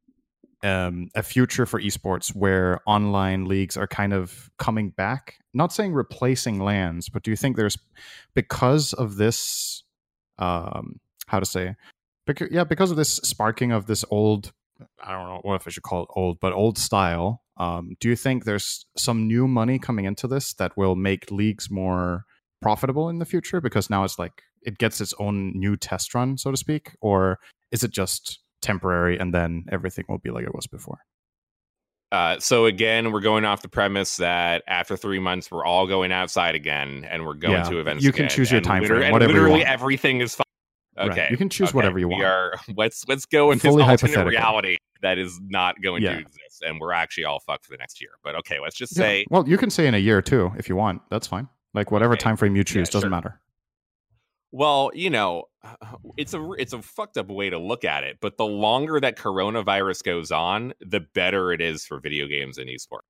um, a future for esports where online leagues are kind of coming back? Not saying replacing LANs, but do you think there's because of this, um, how to say, because, yeah, because of this sparking of this old I don't know what if I should call it old, but old style. Um, do you think there's some new money coming into this that will make leagues more profitable in the future? Because now it's like it gets its own new test run, so to speak, or is it just temporary and then everything will be like it was before? Uh, so again, we're going off the premise that after three months, we're all going outside again, and we're going Yeah, to events. you can again, choose your and time frame, whatever Literally everything is fine. Right, Okay, you can choose okay, whatever you want. we are [LAUGHS] let's let's go into Fully alternate reality that is not going Yeah. to exist, and we're actually all fucked for the next year. But okay, let's just Yeah. say well, you can say in a year too if you want. That's fine. Like whatever Okay. time frame you choose Yeah, doesn't sure. matter. Well, you know, [SIGHS] it's a it's a fucked up way to look at it, but the longer that coronavirus goes on, the better it is for video games and esports.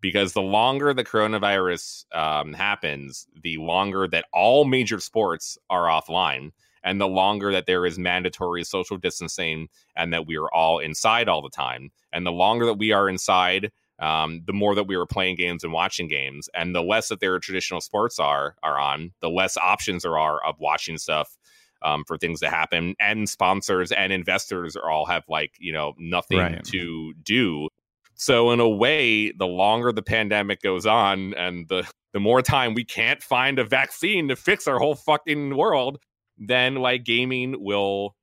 Because the longer the coronavirus um, happens, the longer that all major sports are offline, and the longer that there is mandatory social distancing, and that we are all inside all the time, and the longer that we are inside, um, the more that we are playing games and watching games, and the less that their traditional sports are are on, the less options there are of watching stuff um, for things to happen, and sponsors and investors are all have like you know nothing Right. to do. So in a way, the longer the pandemic goes on, and the the more time we can't find a vaccine to fix our whole fucking world, then like gaming will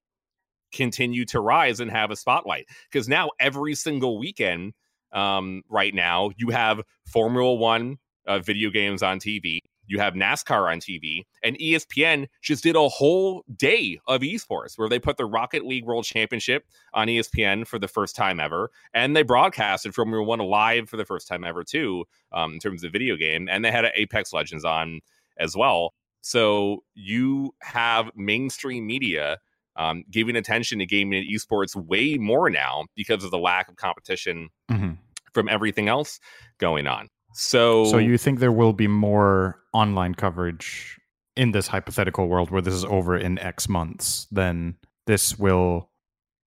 continue to rise and have a spotlight because now every single weekend um, right now you have formula one uh, video games on tv you have nascar on tv and espn just did a whole day of esports where they put the rocket league world championship on espn for the first time ever and they broadcasted formula one live for the first time ever too um, in terms of video game and they had apex legends on as well so you have mainstream media um, giving attention to gaming and esports way more now because of the lack of competition Mhm. from everything else going on. So, So you think there will be more online coverage in this hypothetical world where this is over in X months? Then this will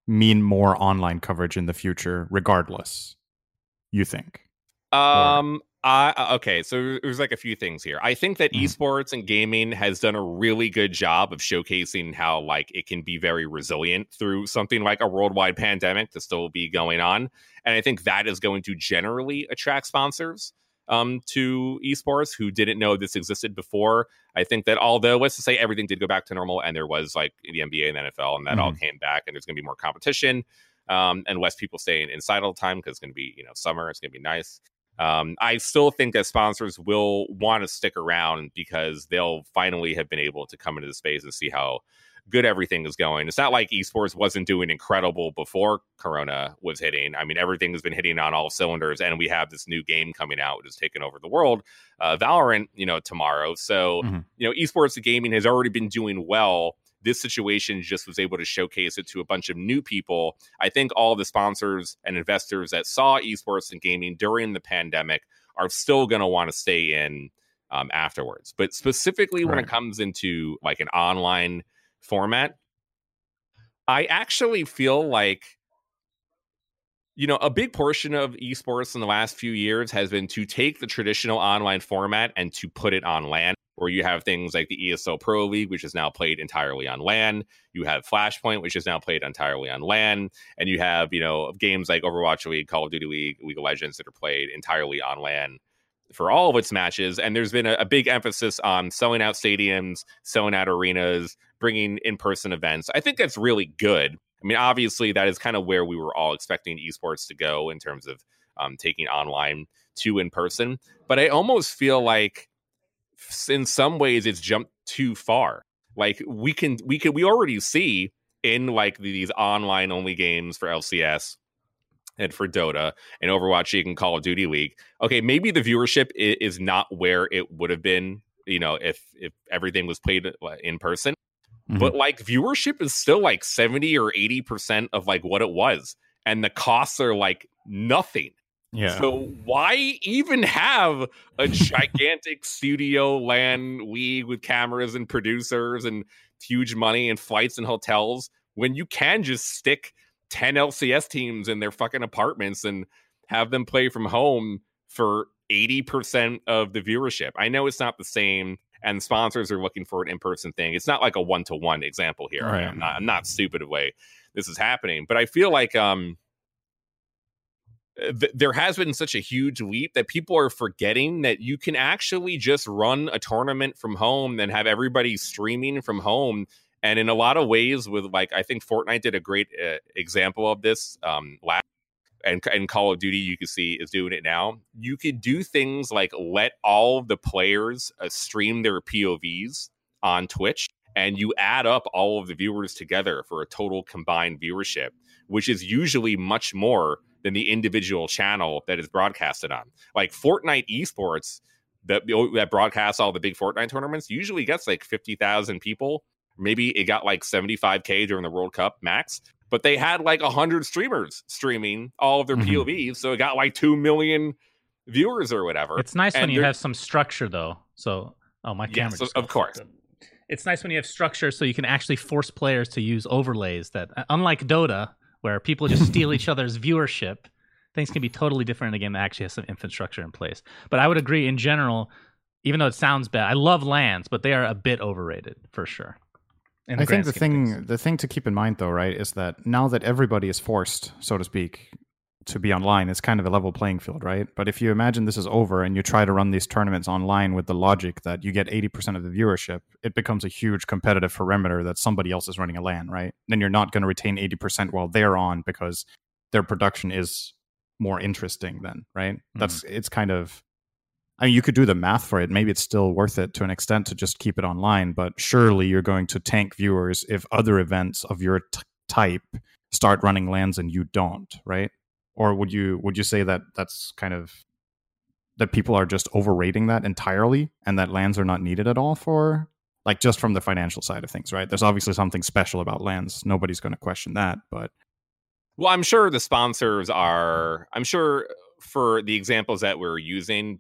mean more online coverage in the future, regardless. You think? Um. I okay. So there's like a few things here. I think that Mhm. esports and gaming has done a really good job of showcasing how like it can be very resilient through something like a worldwide pandemic to still be going on, and I think that is going to generally attract sponsors um to esports who didn't know this existed before. I think that although let's just say everything did go back to normal and there was like the NBA and the NFL and that all came back and there's going to be more competition um, and less people staying inside all the time because it's going to be you know summer. It's going to be nice. Um, I still think that sponsors will want to stick around because they'll finally have been able to come into the space and see how good everything is going. It's not like esports wasn't doing incredible before Corona was hitting. I mean, everything has been hitting on all cylinders, and we have this new game coming out, which is taking over the world, uh, Valorant. You know, tomorrow. So Mhm. you know, esports gaming has already been doing well. This situation just was able to showcase it to a bunch of new people. I think all the sponsors and investors that saw esports and gaming during the pandemic are still going to want to stay in um, afterwards. But specifically when it comes into like an online format, I actually feel like you know, a big portion of esports in the last few years has been to take the traditional online format and to put it on LAN, where you have things like the ESL Pro League, which is now played entirely on LAN. You have Flashpoint, which is now played entirely on LAN. And you have, you know, games like Overwatch League, Call of Duty League, League of Legends that are played entirely on LAN for all of its matches. And there's been a, a big emphasis on selling out stadiums, selling out arenas, bringing in person events. I think that's really good. I mean, obviously, that is kind of where we were all expecting esports to go in terms of um, taking online to in person. But I almost feel like, in some ways, it's jumped too far. Like we can, we can, we already see in like these online only games for LCS and for Dota and Overwatch League and Call of Duty League. Okay, maybe the viewership is not where it would have been, you know, if if everything was played uh, in person Mhm. but like viewership is still like 70 or 80% of like what it was and the costs are like nothing yeah. so why even have a gigantic [LAUGHS] studio LAN league with cameras and producers and huge money and flights and hotels when you can just stick 10 lcs teams in their fucking apartments and have them play from home for 80% of the viewership i know it's not the same and sponsors are looking for an in-person thing. It's not like a one-to-one example here. Right. I'm not I'm not stupid the way this is happening, but I feel like um th- there has been such a huge leap that people are forgetting that you can actually just run a tournament from home and have everybody streaming from home. And in a lot of ways, with like I think Fortnite did a great uh, example of this um, last. And, and Call of Duty, you can see is doing it now. You could do things like let all the players uh, stream their POVs on Twitch, and you add up all of the viewers together for a total combined viewership, which is usually much more than the individual channel that is broadcasted on. Like Fortnite esports that that broadcasts all the big Fortnite tournaments usually gets like 50,000 people. Maybe it got like 75k during the World Cup max, but they had like 100 streamers streaming all of their mm-hmm. POVs, so it got like 2 million viewers or whatever. It's nice and when you have some structure though. So, oh, my camera yes, of course. It's nice when you have structure so you can actually force players to use overlays that unlike Dota where people just steal [LAUGHS] each other's viewership. Things can be totally different in a game that actually has some infrastructure in place. But I would agree in general, even though it sounds bad, I love LANs, but they are a bit overrated for sure. I think the thing the thing to keep in mind though, right, is that now that everybody is forced, so to speak, to be online it's kind of a level playing field, right? But if you imagine this is over and you try to run these tournaments online with the logic that you get 80% of the viewership, it becomes a huge competitive perimeter that somebody else is running a LAN, right? Then you're not going to retain 80% while they're on because their production is more interesting then, right? Mm-hmm. That's it's kind of I mean, you could do the math for it. Maybe it's still worth it to an extent to just keep it online, but surely you're going to tank viewers if other events of your t- type start running LANs and you don't, right? or would you would you say that that's kind of that people are just overrating that entirely and that LANs are not needed at all for like just from the financial side of things right there's obviously something special about LANs. nobody's going to question that but well i'm sure the sponsors are i'm sure for the examples that we're using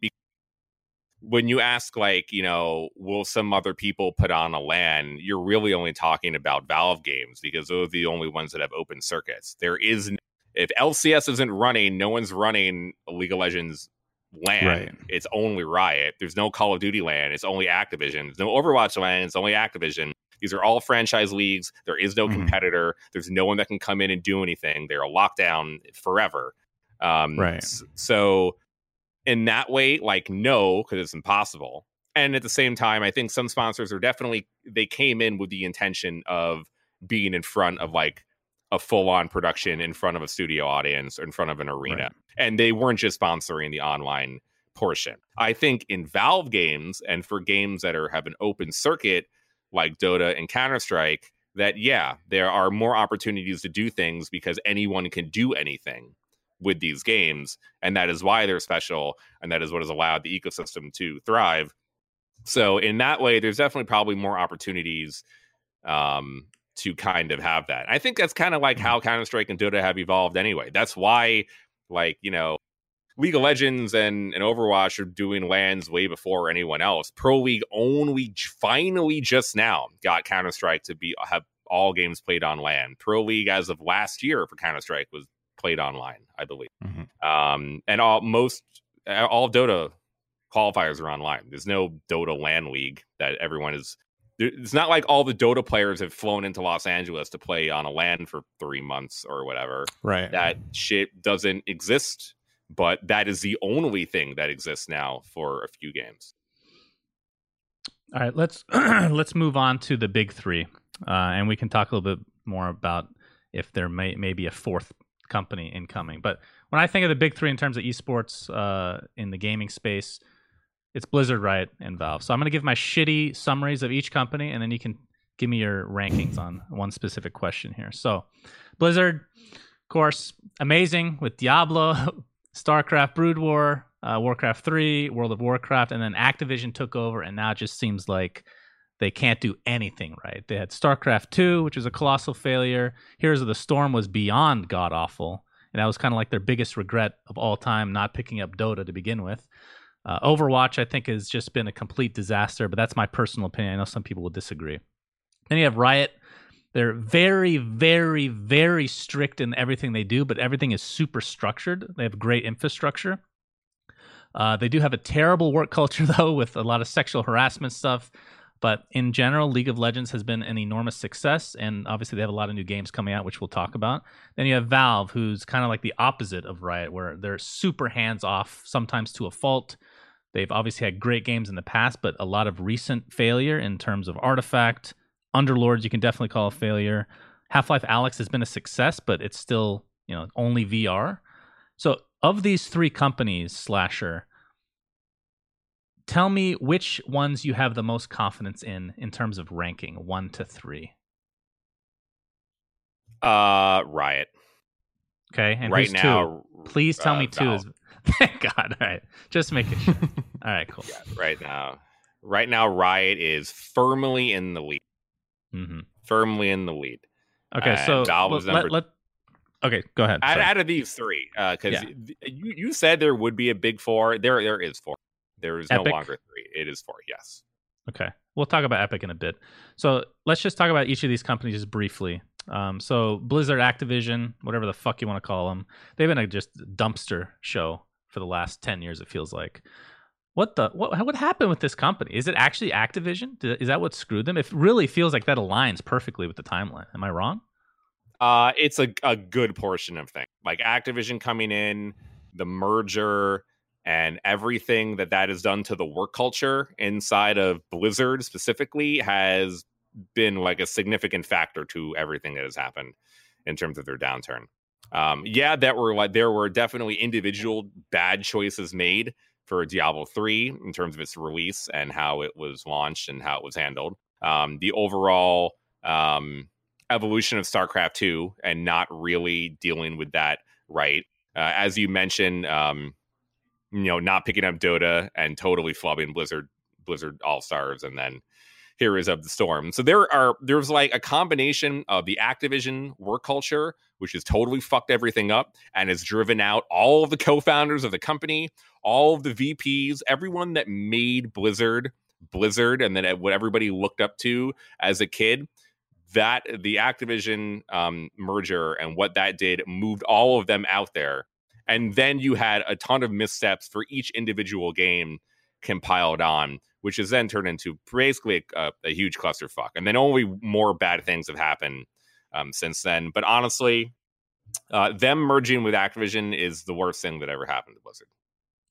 when you ask like you know will some other people put on a LAN you're really only talking about valve games because those are the only ones that have open circuits there is if LCS isn't running, no one's running League of Legends LAN. Right. It's only Riot. There's no Call of Duty LAN. It's only Activision. There's no Overwatch LAN. It's only Activision. These are all franchise leagues. There is no mm-hmm. competitor. There's no one that can come in and do anything. They're locked down forever. Um, right. So, in that way, like, no, because it's impossible. And at the same time, I think some sponsors are definitely, they came in with the intention of being in front of like a full on production in front of a studio audience or in front of an arena. Right. And they weren't just sponsoring the online portion. I think in Valve games and for games that are have an open circuit like Dota and Counter-Strike that yeah, there are more opportunities to do things because anyone can do anything with these games and that is why they're special and that is what has allowed the ecosystem to thrive. So in that way there's definitely probably more opportunities um, to kind of have that. I think that's kind of like mm-hmm. how Counter Strike and Dota have evolved anyway. That's why, like, you know, League of Legends and, and Overwatch are doing LANs way before anyone else. Pro League only finally just now got Counter Strike to be have all games played on LAN. Pro League as of last year for Counter Strike was played online, I believe. Mm-hmm. Um, and all most all Dota qualifiers are online. There's no Dota LAN league that everyone is it's not like all the Dota players have flown into Los Angeles to play on a LAN for three months or whatever. Right. That shit doesn't exist, but that is the only thing that exists now for a few games. All right, let's [CLEARS THROAT] let's move on to the big three, uh, and we can talk a little bit more about if there may, may be a fourth company incoming. But when I think of the big three in terms of esports uh, in the gaming space, it's Blizzard, Riot, and Valve. So I'm going to give my shitty summaries of each company, and then you can give me your rankings on one specific question here. So, Blizzard, of course, amazing with Diablo, [LAUGHS] StarCraft, Brood War, uh, Warcraft 3, World of Warcraft, and then Activision took over, and now it just seems like they can't do anything right. They had StarCraft 2, which was a colossal failure. Heroes of the Storm was beyond god awful. And that was kind of like their biggest regret of all time, not picking up Dota to begin with. Uh, Overwatch, I think, has just been a complete disaster, but that's my personal opinion. I know some people will disagree. Then you have Riot. They're very, very, very strict in everything they do, but everything is super structured. They have great infrastructure. Uh, they do have a terrible work culture, [LAUGHS] though, with a lot of sexual harassment stuff. But in general, League of Legends has been an enormous success, and obviously they have a lot of new games coming out, which we'll talk about. Then you have Valve, who's kind of like the opposite of Riot, where they're super hands off, sometimes to a fault. They've obviously had great games in the past, but a lot of recent failure in terms of Artifact. Underlords, you can definitely call a failure. Half Life Alyx has been a success, but it's still you know only VR. So of these three companies, Slasher, tell me which ones you have the most confidence in in terms of ranking one to three. Uh, Riot. Okay, and right now, two? Please tell uh, me two Valve. is. [LAUGHS] Thank God. All right, just making sure. [LAUGHS] All right, cool. Yeah, right now, right now, Riot is firmly in the lead. Mm-hmm. Firmly in the lead. Okay, so Valve was let, number- let, Okay, go ahead. Out, out of these three, because Yeah. you you said there would be a big four. There there is four. There is no longer three. It is four. Yes. Okay. We'll talk about Epic in a bit. So let's just talk about each of these companies just briefly. Um, so Blizzard, Activision, whatever the fuck you want to call them, they've been a just dumpster show for the last 10 years, it feels like. What the what what happened with this company? Is it actually Activision? Did- Is that what screwed them? It really feels like that aligns perfectly with the timeline. Am I wrong? Uh, it's a, a good portion of things like Activision coming in, the merger, and everything that that has done to the work culture inside of Blizzard specifically has been like a significant factor to everything that has happened in terms of their downturn. Um, yeah, that were like there were definitely individual bad choices made for Diablo 3 in terms of its release and how it was launched and how it was handled. Um, the overall um, evolution of StarCraft 2 and not really dealing with that right. Uh, as you mentioned, um, you know, not picking up Dota and totally flubbing Blizzard Blizzard All Stars and then Heroes of the Storm. So there are there's like a combination of the Activision work culture, which has totally fucked everything up and has driven out all of the co-founders of the company, all of the VPs, everyone that made Blizzard Blizzard and then what everybody looked up to as a kid that the Activision um, merger and what that did moved all of them out there. And then you had a ton of missteps for each individual game compiled on, which has then turned into basically a, a huge clusterfuck. And then only more bad things have happened um, since then. But honestly, uh, them merging with Activision is the worst thing that ever happened to Blizzard.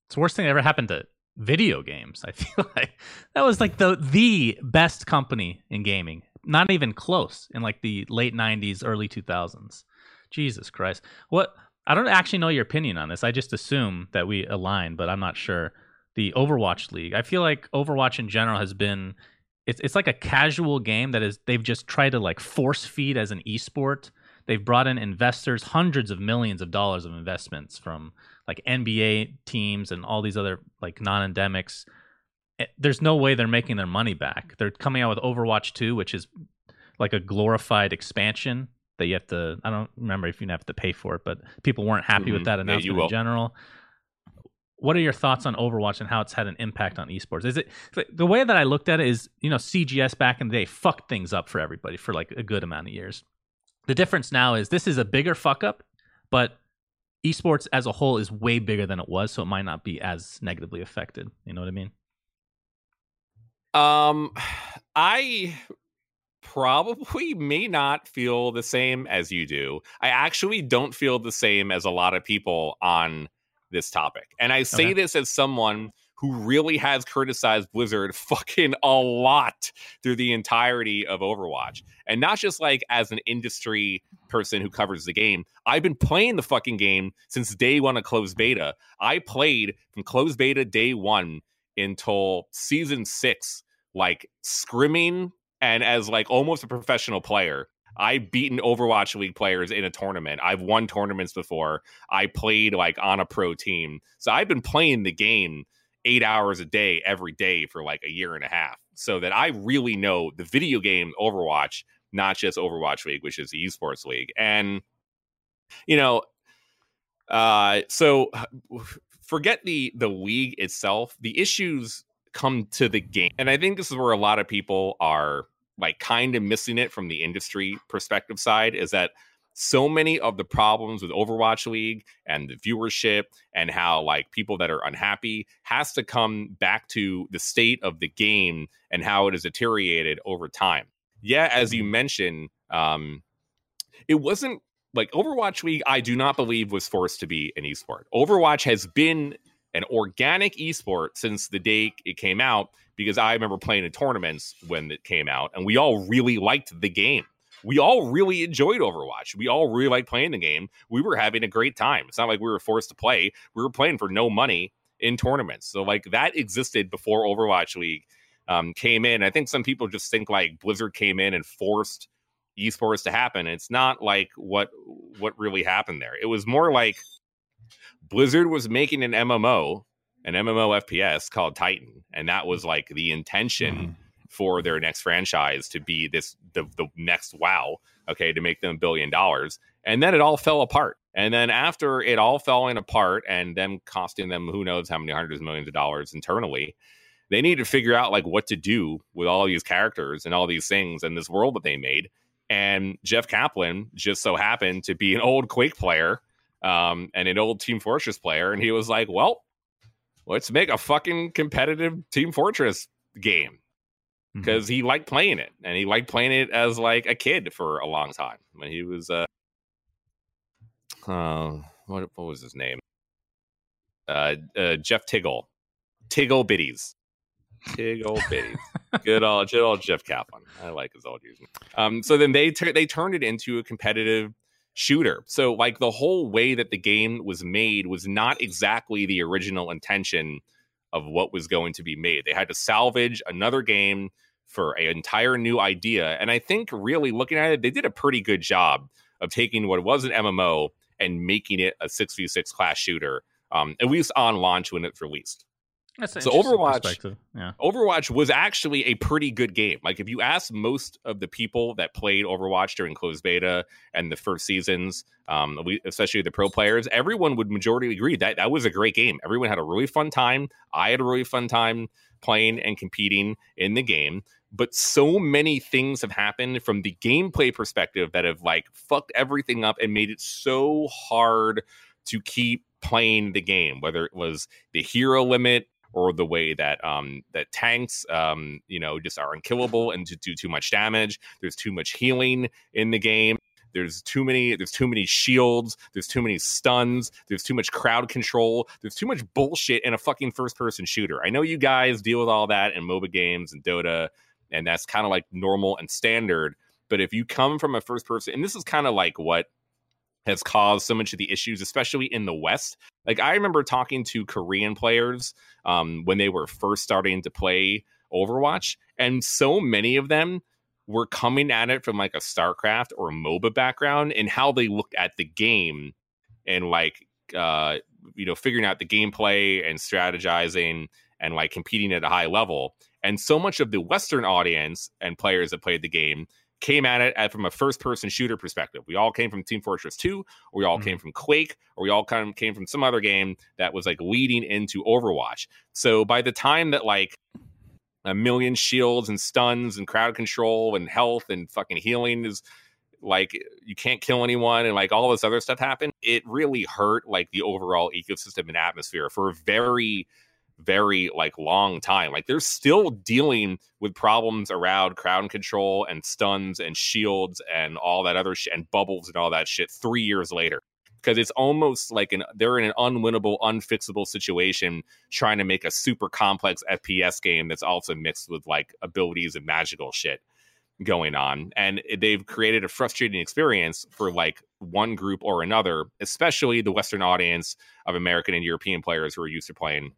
It's the worst thing that ever happened to video games. [LAUGHS] I feel like that was like the the best company in gaming. Not even close in like the late '90s, early 2000s. Jesus Christ! What? I don't actually know your opinion on this. I just assume that we align, but I'm not sure. The Overwatch League. I feel like Overwatch in general has been. It's it's like a casual game that is. They've just tried to like force feed as an esport. They've brought in investors, hundreds of millions of dollars of investments from like NBA teams and all these other like non-endemics. Eh, There's no way they're making their money back. They're coming out with Overwatch 2, which is like a glorified expansion that you have to I don't remember if you have to pay for it, but people weren't happy Mhm. with that Yeah, announcement will. in general. What are your thoughts on Overwatch and how it's had an impact on esports? Is it the way that I looked at it is, you know, CGS back in the day fucked things up for everybody for like a good amount of years. The difference now is this is a bigger fuck up, but esports as a whole is way bigger than it was, so it might not be as negatively affected. You know what I mean? Um, [SIGHS] I probably may not feel the same as you do. I actually don't feel the same as a lot of people on this topic. And I say Okay. this as someone who really has criticized Blizzard [LAUGHS] fucking a lot through the entirety of Overwatch. And not just like as an industry person who covers the game. I've been playing the fucking game since day one of closed beta. I played from closed beta day one until season six, like scrimming and as like almost a professional player. I've beaten Overwatch League players in a tournament. I've won tournaments before. I played like on a pro team. So I've been playing the game eight hours a day every day for like a year and a half. So that I really know the video game Overwatch, not just Overwatch League, which is the esports league. And you know, uh so [SIGHS] forget the the league itself. The issues come to the game. And I think this is where a lot of people are like kind of missing it from the industry perspective side is that so many of the problems with Overwatch League and the viewership and how like people that are unhappy has to come back to the state of the game and how it has deteriorated over time. Yeah, as you mentioned, um, it wasn't like Overwatch League, I do not believe was forced to be an esport. Overwatch has been an organic esport since the day it came out because I remember playing in tournaments when it came out and we all really liked the game. We all really enjoyed Overwatch. We all really liked playing the game. We were having a great time. It's not like we were forced to play. We were playing for no money in tournaments. So like that existed before Overwatch League um, came in. I think some people just think like Blizzard came in and forced esports to happen. It's not like what what really happened there. It was more like Blizzard was making an MMO, an MMO FPS called Titan, and that was like the intention mm-hmm. for their next franchise to be this the the next WoW, okay, to make them a billion dollars. And then it all fell apart. And then after it all falling apart and them costing them who knows how many hundreds of millions of dollars internally, they need to figure out like what to do with all these characters and all these things and this world that they made. And Jeff Kaplan just so happened to be an old Quake player um, and an old Team Fortress player. And he was like, well, let's make a fucking competitive Team Fortress game. Because mm-hmm. he liked playing it and he liked playing it as like a kid for a long time when he was uh, uh what what was his name? Uh, uh Jeff Tigole. Tigole Bitties. Tigole Bitties. [LAUGHS] Good old good old Jeff Kaplan. I like his old username. Um so then they t- they turned it into a competitive shooter. So, like, the whole way that the game was made was not exactly the original intention of what was going to be made. They had to salvage another game for an entire new idea. And I think, really looking at it, they did a pretty good job of taking what was an MMO and making it a 6v6 class shooter, um, at least on launch when it's released. That's so Overwatch, yeah. Overwatch was actually a pretty good game. Like if you ask most of the people that played Overwatch during closed beta and the first seasons, um, especially the pro players, everyone would majority agree that that was a great game. Everyone had a really fun time. I had a really fun time playing and competing in the game. But so many things have happened from the gameplay perspective that have like fucked everything up and made it so hard to keep playing the game. Whether it was the hero limit or the way that um, that tanks um, you know just are unkillable and to do too much damage. There's too much healing in the game. There's too many. There's too many shields. There's too many stuns. There's too much crowd control. There's too much bullshit in a fucking first person shooter. I know you guys deal with all that in MOBA games and Dota, and that's kind of like normal and standard. But if you come from a first person, and this is kind of like what has caused so much of the issues, especially in the West. Like I remember talking to Korean players um, when they were first starting to play Overwatch, and so many of them were coming at it from like a StarCraft or a MOBA background and how they looked at the game and like uh, you know figuring out the gameplay and strategizing and like competing at a high level. And so much of the Western audience and players that played the game came at it from a first person shooter perspective. We all came from Team Fortress 2, or we all mm-hmm. came from Quake, or we all kind of came from some other game that was like leading into Overwatch. So by the time that like a million shields and stuns and crowd control and health and fucking healing is like you can't kill anyone and like all this other stuff happened, it really hurt like the overall ecosystem and atmosphere for a very very like long time. Like they're still dealing with problems around crowd control and stuns and shields and all that other shit and bubbles and all that shit three years later. Because it's almost like an they're in an unwinnable, unfixable situation trying to make a super complex FPS game that's also mixed with like abilities and magical shit going on. And they've created a frustrating experience for like one group or another, especially the Western audience of American and European players who are used to playing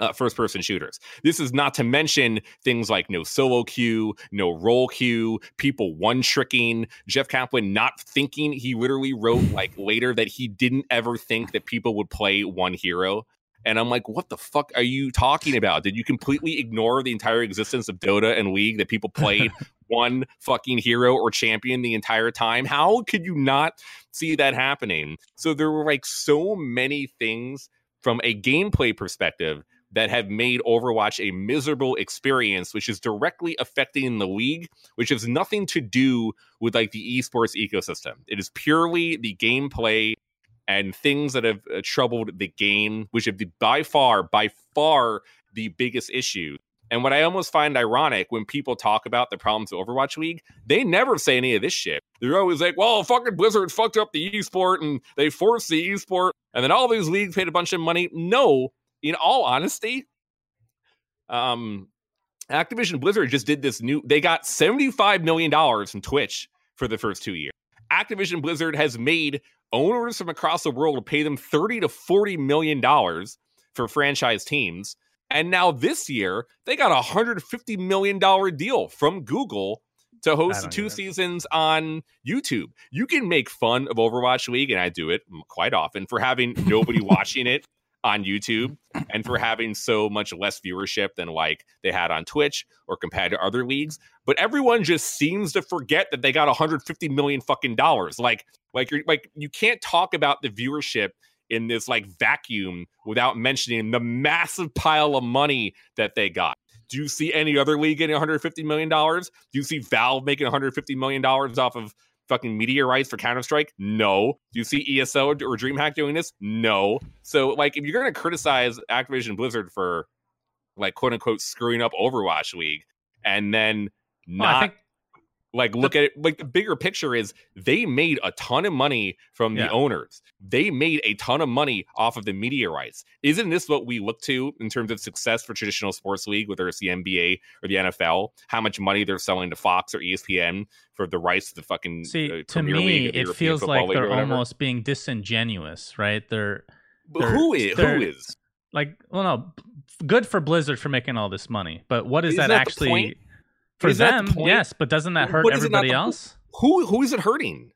uh, first person shooters. This is not to mention things like no solo queue, no role queue, people one tricking, Jeff Kaplan not thinking. He literally wrote [LAUGHS] like later that he didn't ever think that people would play one hero. And I'm like, what the fuck are you talking about? Did you completely ignore the entire existence of Dota and League that people played [LAUGHS] one fucking hero or champion the entire time? How could you not see that happening? So there were like so many things from a gameplay perspective that have made Overwatch a miserable experience, which is directly affecting the league, which has nothing to do with like the esports ecosystem. It is purely the gameplay and things that have uh, troubled the game, which have been by far, by far the biggest issue. And what I almost find ironic when people talk about the problems of Overwatch League, they never say any of this shit. They're always like, well, fucking Blizzard fucked up the esport and they forced the esport, and then all these leagues paid a bunch of money. No, in all honesty, um, Activision Blizzard just did this new. They got seventy-five million dollars from Twitch for the first two years. Activision Blizzard has made owners from across the world pay them thirty to forty million dollars for franchise teams. And now this year, they got a hundred fifty million dollar deal from Google to host two seasons on YouTube. You can make fun of Overwatch League, and I do it quite often for having nobody [LAUGHS] watching it on YouTube and for having so much less viewership than like they had on Twitch or compared to other leagues. But everyone just seems to forget that they got 150 million fucking dollars. Like, like you're like you can't talk about the viewership in this like vacuum without mentioning the massive pile of money that they got. Do you see any other league getting 150 million dollars? Do you see Valve making 150 million dollars off of fucking media rights for Counter Strike? No. Do you see ESL or DreamHack doing this? No. So, like, if you're going to criticize Activision Blizzard for, like, quote unquote, screwing up Overwatch League, and then not well, like look at it like the bigger picture is they made a ton of money from the yeah. owners. They made a ton of money off of the media rights. Isn't this what we look to in terms of success for traditional sports league, whether it's the NBA or the NFL? How much money they're selling to Fox or ESPN for the rights to the fucking See, uh, to me it feels like they're almost being disingenuous, right? They're, they're who is they're, who is like well no good for Blizzard for making all this money. But what is, is that, that actually for them, the yes, but doesn't that hurt everybody the, else? Who who is it hurting?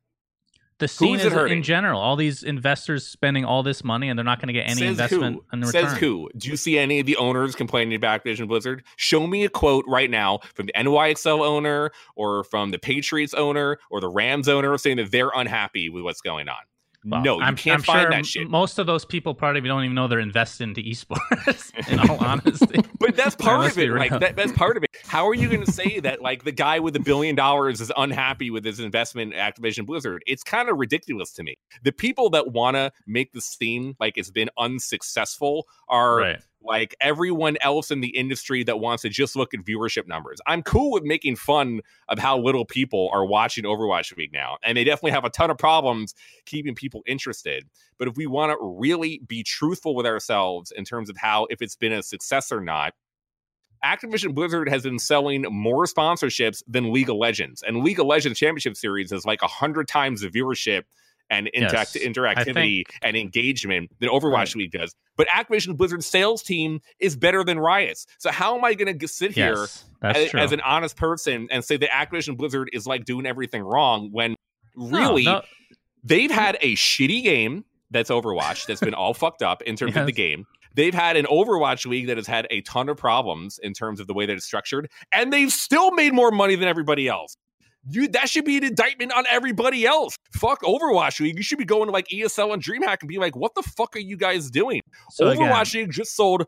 The scene is, in general. All these investors spending all this money and they're not going to get any Says investment who? in the return. Says who? Do you see any of the owners complaining about Activision Blizzard? Show me a quote right now from the NYXL owner or from the Patriots owner or the Rams owner saying that they're unhappy with what's going on. Well, no, you I'm, can't I'm find sure that shit. Most of those people probably don't even know they're invested into esports. [LAUGHS] in all honesty, [LAUGHS] but that's part of it. Like that, that's part of it. How are you going to say that like the guy with a billion dollars is unhappy with his investment in Activision Blizzard? It's kind of ridiculous to me. The people that want to make this seem like it's been unsuccessful are. Right like everyone else in the industry that wants to just look at viewership numbers. I'm cool with making fun of how little people are watching Overwatch League now, and they definitely have a ton of problems keeping people interested. But if we want to really be truthful with ourselves in terms of how if it's been a success or not, Activision Blizzard has been selling more sponsorships than League of Legends, and League of Legends Championship Series is like a hundred times the viewership and interact- yes. interactivity and engagement than Overwatch right. League does. But Activision Blizzard's sales team is better than Riot's. So how am I going to sit here yes, as, as, an honest person and say that Activision Blizzard is like doing everything wrong when really no, no. they've had a shitty game that's Overwatch that's been all fucked up in terms yes. of the game. They've had an Overwatch league that has had a ton of problems in terms of the way that it's structured, and they've still made more money than everybody else. You that should be an indictment on everybody else. Fuck Overwatch League. You should be going to like ESL and DreamHack and be like, what the fuck are you guys doing? So Overwatch again, League just sold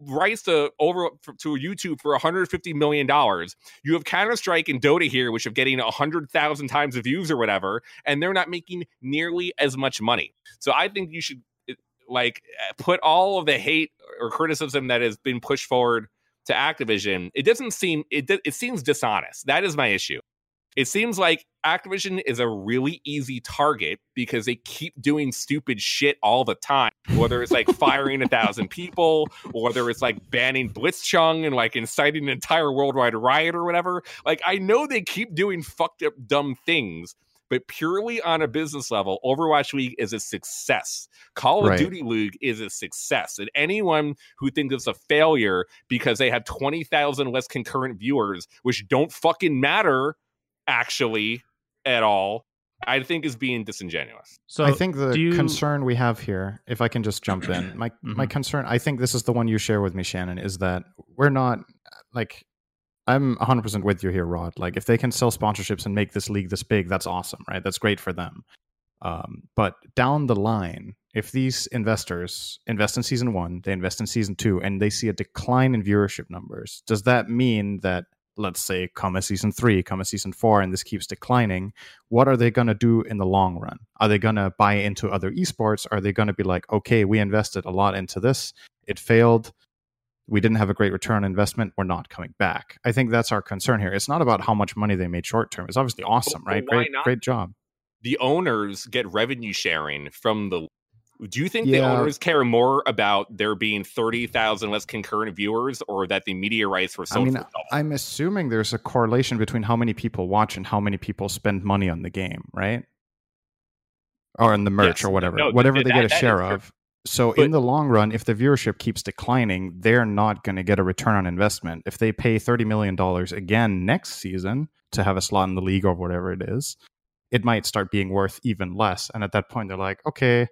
rights to over to YouTube for 150 million dollars. You have Counter Strike and Dota here, which are getting 100,000 times the views or whatever, and they're not making nearly as much money. So I think you should eh, like eh, put all of the hate or criticism that has been pushed forward to Activision. It doesn't seem it it seems dishonest. That is my issue. It seems like Activision is a really easy target because they keep doing stupid shit all the time. Whether it's like firing a thousand people, or whether it's like banning Blitzchung and like inciting an entire worldwide riot or whatever. Like I know they keep doing fucked up dumb things, but purely on a business level, Overwatch League is a success. Call right. of Duty League is a success. And anyone who thinks it's a failure because they have 20,000 less concurrent viewers, which don't fucking matter actually at all, I think is being disingenuous. So I think the you... concern we have here, if I can just jump in, my [CLEARS THROAT] mm-hmm. my concern, I think this is the one you share with me, Shannon, is that we're not like I'm 100% with you here, Rod. Like if they can sell sponsorships and make this league this big, that's awesome, right? That's great for them. Um, but down the line, if these investors invest in season one, they invest in season two, and they see a decline in viewership numbers, does that mean that, let's say, come a season three, come a season four, and this keeps declining? What are they going to do in the long run? Are they going to buy into other esports? Are they going to be like, okay, we invested a lot into this, it failed, we didn't have a great return on investment, we're not coming back. I think that's our concern here. It's not about how much money they made short term. It's obviously awesome, But- right? but Great, not? great job. The owners get revenue sharing from the. Do you think the owners care more about there being thirty thousand less concurrent viewers, or that the media rights were I mean? I'm assuming there's a correlation between how many people watch and how many people spend money on the game, right? Or on the merch Yes. or whatever, No, whatever th- they get a that share true. of. So But- in the long run, if the viewership keeps declining, they're not going to get a return on investment. If they pay thirty million dollars again next season to have a slot in the league or whatever it is, it might start being worth even less. And at that point, they're like, okay,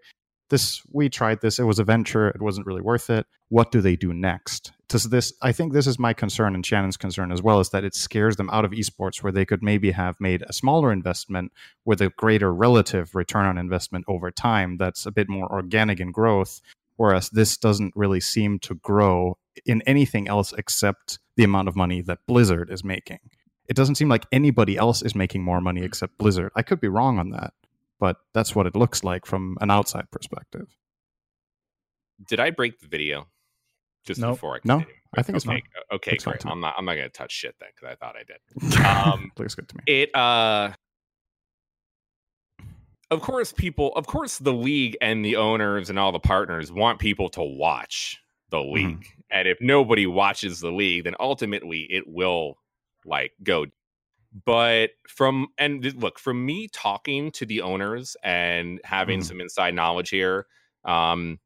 this we tried this. It was a venture. It wasn't really worth it. What do they do next? Does this? I think this is my concern and Shannon's concern as well, is that it scares them out of esports, where they could maybe have made a smaller investment with a greater relative return on investment over time. That's a bit more organic in growth. Whereas this doesn't really seem to grow in anything else except the amount of money that Blizzard is making. It doesn't seem like anybody else is making more money except Blizzard. I could be wrong on that, but that's what it looks like from an outside perspective. Did I break the video? Just Nope. before I No. I think it's okay. Okay, It's great. to me. I'm not. I'm not going to touch shit then because I thought I did. Um, [LAUGHS] Looks good to me. it uh of course people of course the league and the owners and all the partners want people to watch the Mm-hmm. league and if nobody watches the league then ultimately it will like go but from and look from me talking to the owners and having Mhm. some inside knowledge here um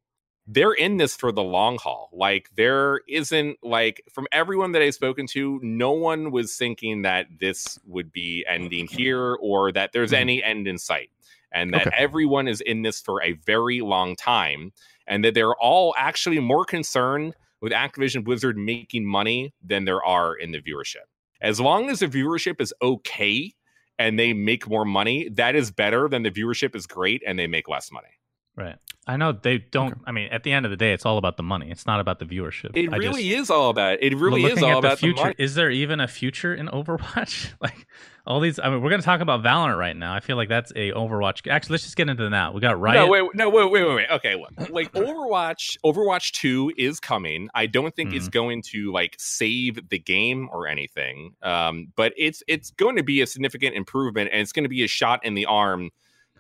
they're in this for the long haul like there isn't like from everyone that i've spoken to no one was thinking that this would be ending here or that there's Mhm. any end in sight and that Okay. everyone is in this for a very long time and that they're all actually more concerned with activision blizzard making money than there are in the viewership as long as the viewership is okay and they make more money that is better than the viewership is great and they make less money Right. I know they don't. Okay. I mean, at the end of the day, it's all about the money. It's not about the viewership. It I really just, is all about it. really is all at about the future. the money. is there even a future in [LAUGHS] Overwatch? [LAUGHS] like all these. I mean, we're going to talk about Valorant right now. I feel like that's a Overwatch. Actually, let's just get into that. We got Riot. No, wait, no, wait, wait, wait, wait. Okay, look, like Overwatch, Overwatch Two is coming. I don't think it's Mhm. going to like save the game or anything, um, but it's it's going to be a significant improvement, and it's going to be a shot in the arm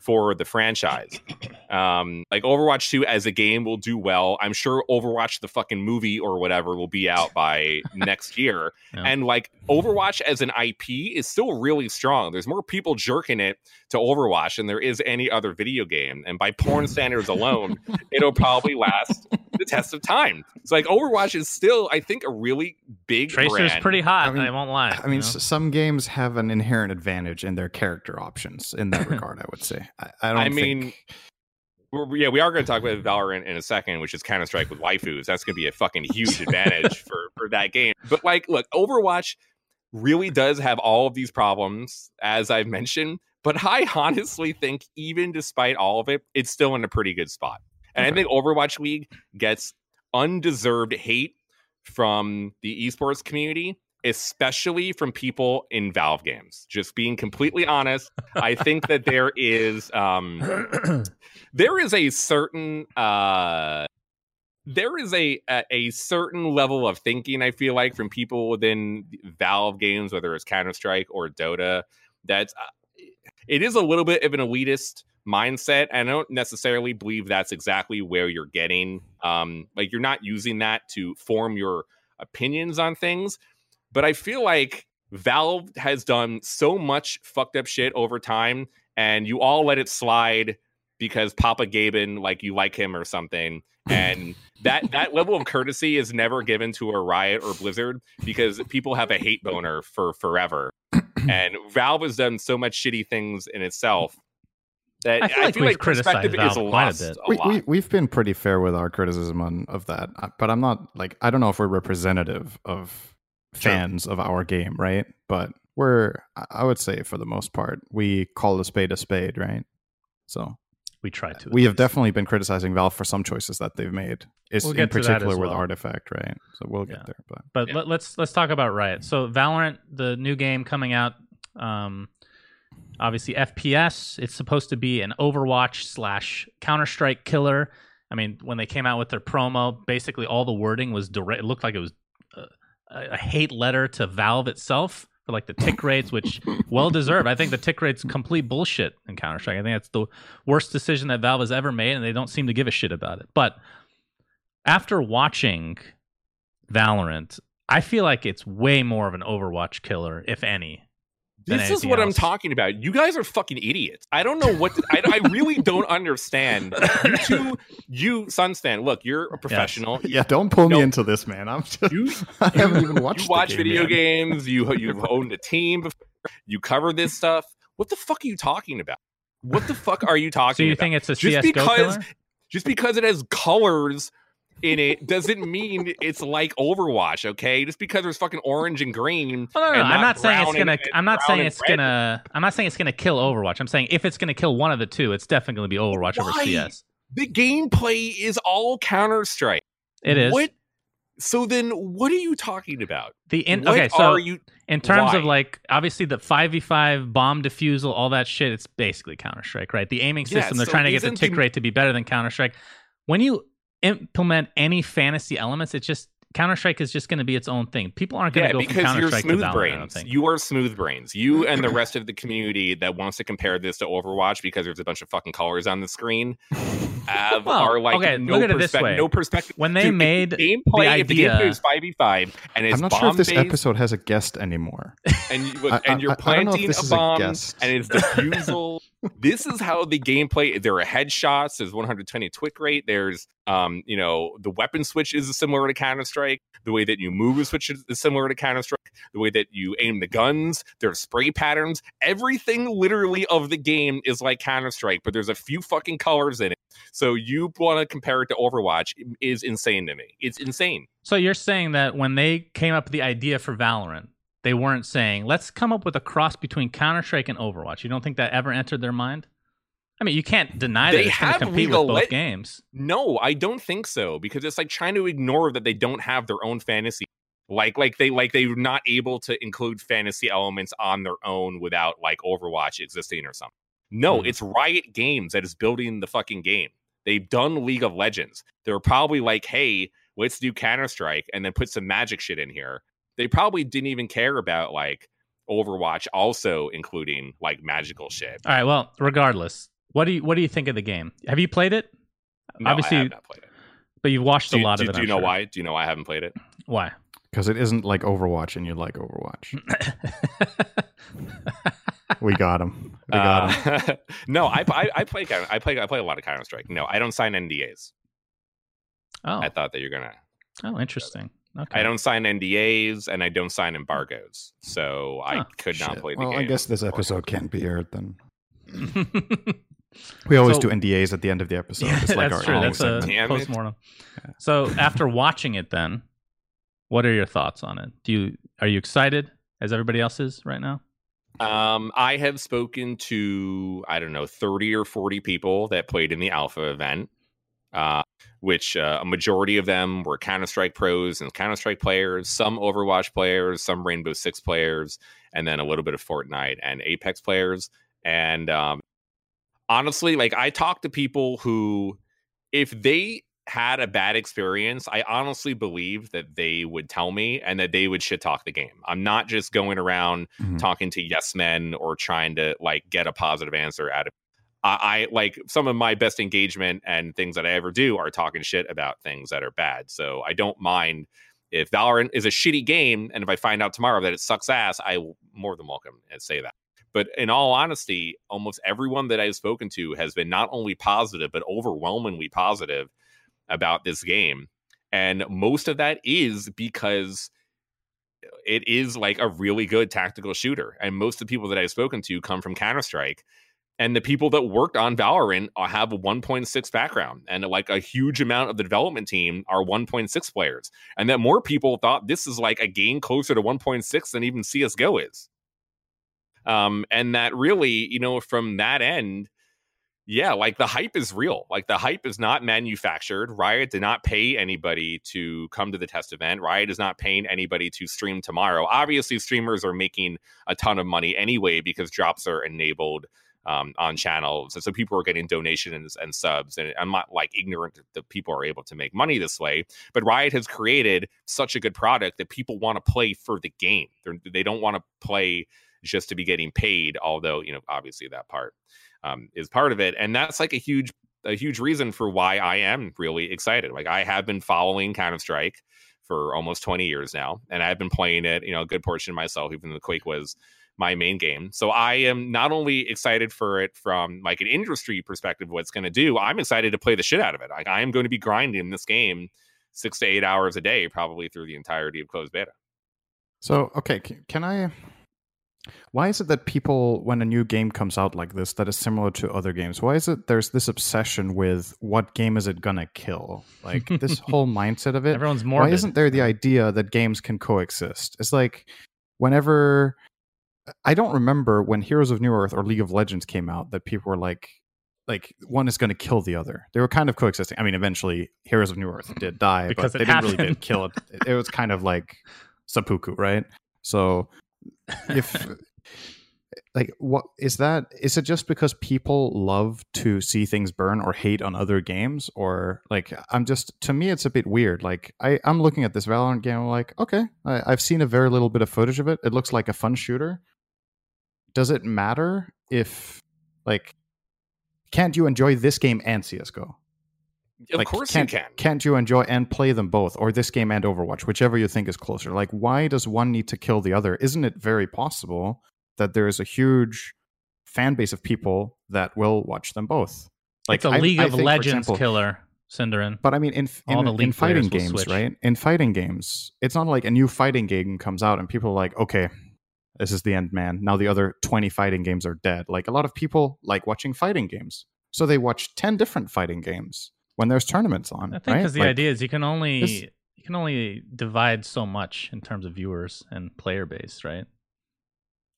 for the franchise. Um, like Overwatch 2 as a game will do well. I'm sure Overwatch the fucking movie or whatever will be out by [LAUGHS] next year. Yeah. And like Overwatch as an IP is still really strong. There's more people jerking it to Overwatch than there is any other video game. And by porn [LAUGHS] standards alone, it'll probably last the test of time. It's like Overwatch is still, I think, a really big Tracer's brand. pretty hot. I mean, I, won't lie. I mean, you know? some games have an inherent advantage in their character options in that [LAUGHS] regard. I would say. I, I don't. I mean, think- We're, yeah, we are going to talk about Valorant in a second, which is Counter Strike with waifus. That's going to be a fucking huge [LAUGHS] advantage for for that game. But like, look, Overwatch really does have all of these problems, as I've mentioned. But I [LAUGHS] honestly think, even despite all of it, it's still in a pretty good spot. And I think Overwatch League gets undeserved hate from the esports community, especially from people in Valve games. Just being completely honest, I think that there is um [COUGHS] there is a certain uh there is a, a a certain level of thinking I feel like from people within Valve games, whether it's Counter Strike or Dota, that's uh, it is a little bit of an elitist mindset. And I don't necessarily believe that's exactly where you're getting. Um, like you're not using that to form your opinions on things, but I feel like Valve has done so much fucked up shit over time, and you all let it slide because Papa Gaben, like you like him or something. And that that level of courtesy is never given to a Riot or Blizzard because people have a hate boner for forever. [CLEARS THROAT] and Valve has done so much shitty things in itself that I feel like we've criticized perspective Valve is quite a lost bit. a we, lot. we we've been pretty fair with our criticism on, of that, uh, but I'm not like I don't know if we're representative of Sure. fans of our game, right? But we're I- I would say for the most part we call a spade a spade, right? So We tried to. we have least. definitely been criticizing Valve for some choices that they've made. It's We'll in get to that particular as with well. Artifact, right? So we'll get Yeah. there. But But Yeah. let, let's let's talk about Riot. So Valorant, the new game coming out, um, obviously FPS. It's supposed to be an Overwatch slash Counter Strike killer. I mean, when they came out with their promo, basically all the wording was direct. It looked like it was uh, a, a hate letter to Valve itself for like the tick rates, which well deserved. I think the tick rates complete bullshit in Counter Strike. I think that's the worst decision that Valve has ever made, and they don't seem to give a shit about it. But after watching Valorant, I feel like it's way more of an Overwatch killer, if any. Than This is anything what I'm talking about. You guys are fucking idiots. I don't know what I, I really don't understand. You two, you Sunstan. Look, you're a professional. yeah, don't pull me No. into this, man. I'm just, You [LAUGHS] I haven't even watched. you the watch game video yet. games. You you've owned a team. Before, you cover this stuff. What the fuck are you talking about? What the fuck are you talking So you about? think it's a Just CS:GO because- killer? Just because it has colors in it doesn't mean it's like Overwatch. Okay, just because there's fucking orange and green. Oh, no, no, no. I'm not saying it's gonna. I'm not saying it's red. gonna. I'm not saying it's gonna kill Overwatch. I'm saying if it's gonna kill one of the two, it's definitely gonna be Overwatch over Why? CS. The gameplay is all Counter Strike. It is What? So then, what are you talking about? the in, okay. So are you? in terms of like obviously the five v five bomb defusal, all that shit, it's basically Counter Strike, right? The aiming Yeah, system, they're so trying to get the tick the- rate to be better than Counter Strike. When you implement any fantasy elements, it's just Counter Strike is just going to be its own thing. People aren't going Yeah, to go from because Counter you're Strike to smooth Valorant. I brains. You are smooth brains. You [CLEARS THROAT] and the rest of the community that wants to compare this to Overwatch because there's a bunch of fucking colors on the screen have, Well, are like okay, no look at it this way. No perspective. When they Dude, made the the gameplay, if the idea- gameplay is five v five and it's I'm not sure if this bomb-based, episode has a guest anymore. and you, [LAUGHS] I- and you're I- I don't know if planting this a is a bomb guest. and it's defusal. [LAUGHS] this is how the gameplay. There are headshots. There's 120 tick rate. There's um, you know, the weapon switch is similar to Counter Strike. The way that you move a switch is similar to Counter Strike. The way that you aim the guns, there's spray patterns. Everything literally of the game is like Counter Strike, but there's a few fucking colors in it. So you want to compare it to Overwatch is insane to me. It's insane. So you're saying that when they came up with the idea for Valorant, they weren't saying, let's come up with a cross between Counter Strike and Overwatch. You don't think that ever entered their mind? I mean, you can't deny that They it's have compete legal with both lit- games. No, I don't think so because it's like trying to ignore that they don't have their own fantasy. Like, like they like they're not able to include fantasy elements on their own without like Overwatch existing or something. No, Hmm. it's Riot Games that is building the fucking game. They've done League of Legends. They're probably like, hey, let's do Counter Strike and then put some magic shit in here. They probably didn't even care about like Overwatch also including like magical shit. All right. Well, regardless, what do you what do you think of the game? Have you played it? No, Obviously, I have not played it. But you've watched Do, a lot do- of it. do I'm you know sure. why? Do you know why I haven't played it? Why? Because it isn't like Overwatch and you like Overwatch. [LAUGHS] we got him. We got him. Uh, [LAUGHS] no, I, I I play I play I play a lot of Counter Strike. No, I don't sign NDAs. oh, I thought that you're gonna. oh, interesting. Okay. I don't sign NDAs and I don't sign embargoes, so I Huh. could not play the well, game. I guess this episode can't be aired then. [LAUGHS] We always So- do NDAs at the end of the episode. Yeah, it's like that's our true. own That's a segment. Damn it. postmortem. So after watching it, then, what are your thoughts on it? Do you are you excited as everybody else is right now? Um, I have spoken to I don't know thirty or forty people that played in the alpha event, uh, which uh, a majority of them were Counter Strike pros and Counter Strike players, some Overwatch players, some Rainbow Six players, and then a little bit of Fortnite and Apex players. And um, honestly, like I talked to people who, if they had a bad experience, I honestly believe that they would tell me and that they would shit talk the game. I'm not just going around Mhm. talking to yes men or trying to like get a positive answer out of I, I like some of my best engagement and things that I ever do are talking shit about things that are bad. So I don't mind if Valorant is a shitty game, and if I find out tomorrow that it sucks ass, I will more than welcome and say that. But in all honesty, almost everyone that I've spoken to has been not only positive but overwhelmingly positive about this game, and most of that is because it is like a really good tactical shooter. And most of the people that I've spoken to come from Counter Strike. And the people that worked on Valorant have a 1.6 background, and like a huge amount of the development team are 1.6 players, and that more people thought this is like a game closer to 1.6 than even CS:GO is. Um, and that really, you know, from that end, yeah, like the hype is real. Like the hype is not manufactured. Riot did not pay anybody to come to the test event. Riot is not paying anybody to stream tomorrow. Obviously, streamers are making a ton of money anyway because drops are enabled um, on channels. So people are getting donations and subs. And I'm not like ignorant that people are able to make money this way. But Riot has created such a good product that people want to play for the game. They're, they do not want to play just to be getting paid, although, you know, obviously that part um, is part of it, and that's like a huge a huge reason for why I am really excited. Like I have been following Counter Strike for almost 20 years now, and I've been playing it, you know, a good portion of myself, even though Quake was my main game. So I am not only excited for it from like an industry perspective, what it's going to do, I'm excited to play the shit out of it. Like I am going to be grinding this game six to eight hours a day, probably through the entirety of closed beta. So okay, can I why is it that people, when a new game comes out like this, that is similar to other games, why is it there's this obsession with what game is it gonna kill? Like [LAUGHS] this whole mindset of it. Everyone's more. Why isn't there the idea that games can coexist? It's like whenever I don't remember when Heroes of Newerth or League of Legends came out that people were like, like one is going to kill the other. They were kind of coexisting. I mean, eventually Heroes of Newerth [LAUGHS] did die, because but they happened. didn't really did kill it. It was kind of like seppuku, right? So if [LAUGHS] like what is that is it just because people love to see things burn or hate on other games or like i'm just to me it's a bit weird like i i'm looking at this valorant game I'm like okay I, i've seen a very little bit of footage of it it looks like a fun shooter does it matter if like can't you enjoy this game and csgo of like, course can't, you can. Can't you enjoy and play them both, or this game and Overwatch, whichever you think is closer? Like, why does one need to kill the other? Isn't it very possible that there is a huge fan base of people that will watch them both? Like it's a League I, of think, Legends example, killer, SyndereN. But I mean, in in, in fighting games, right? In fighting games, it's not like a new fighting game comes out and people are like, okay, this is the end, man. Now the other twenty fighting games are dead. Like a lot of people like watching fighting games, so they watch ten different fighting games when there's tournaments on. I think because right? the like, idea is you can only this, you can only divide so much in terms of viewers and player base, right?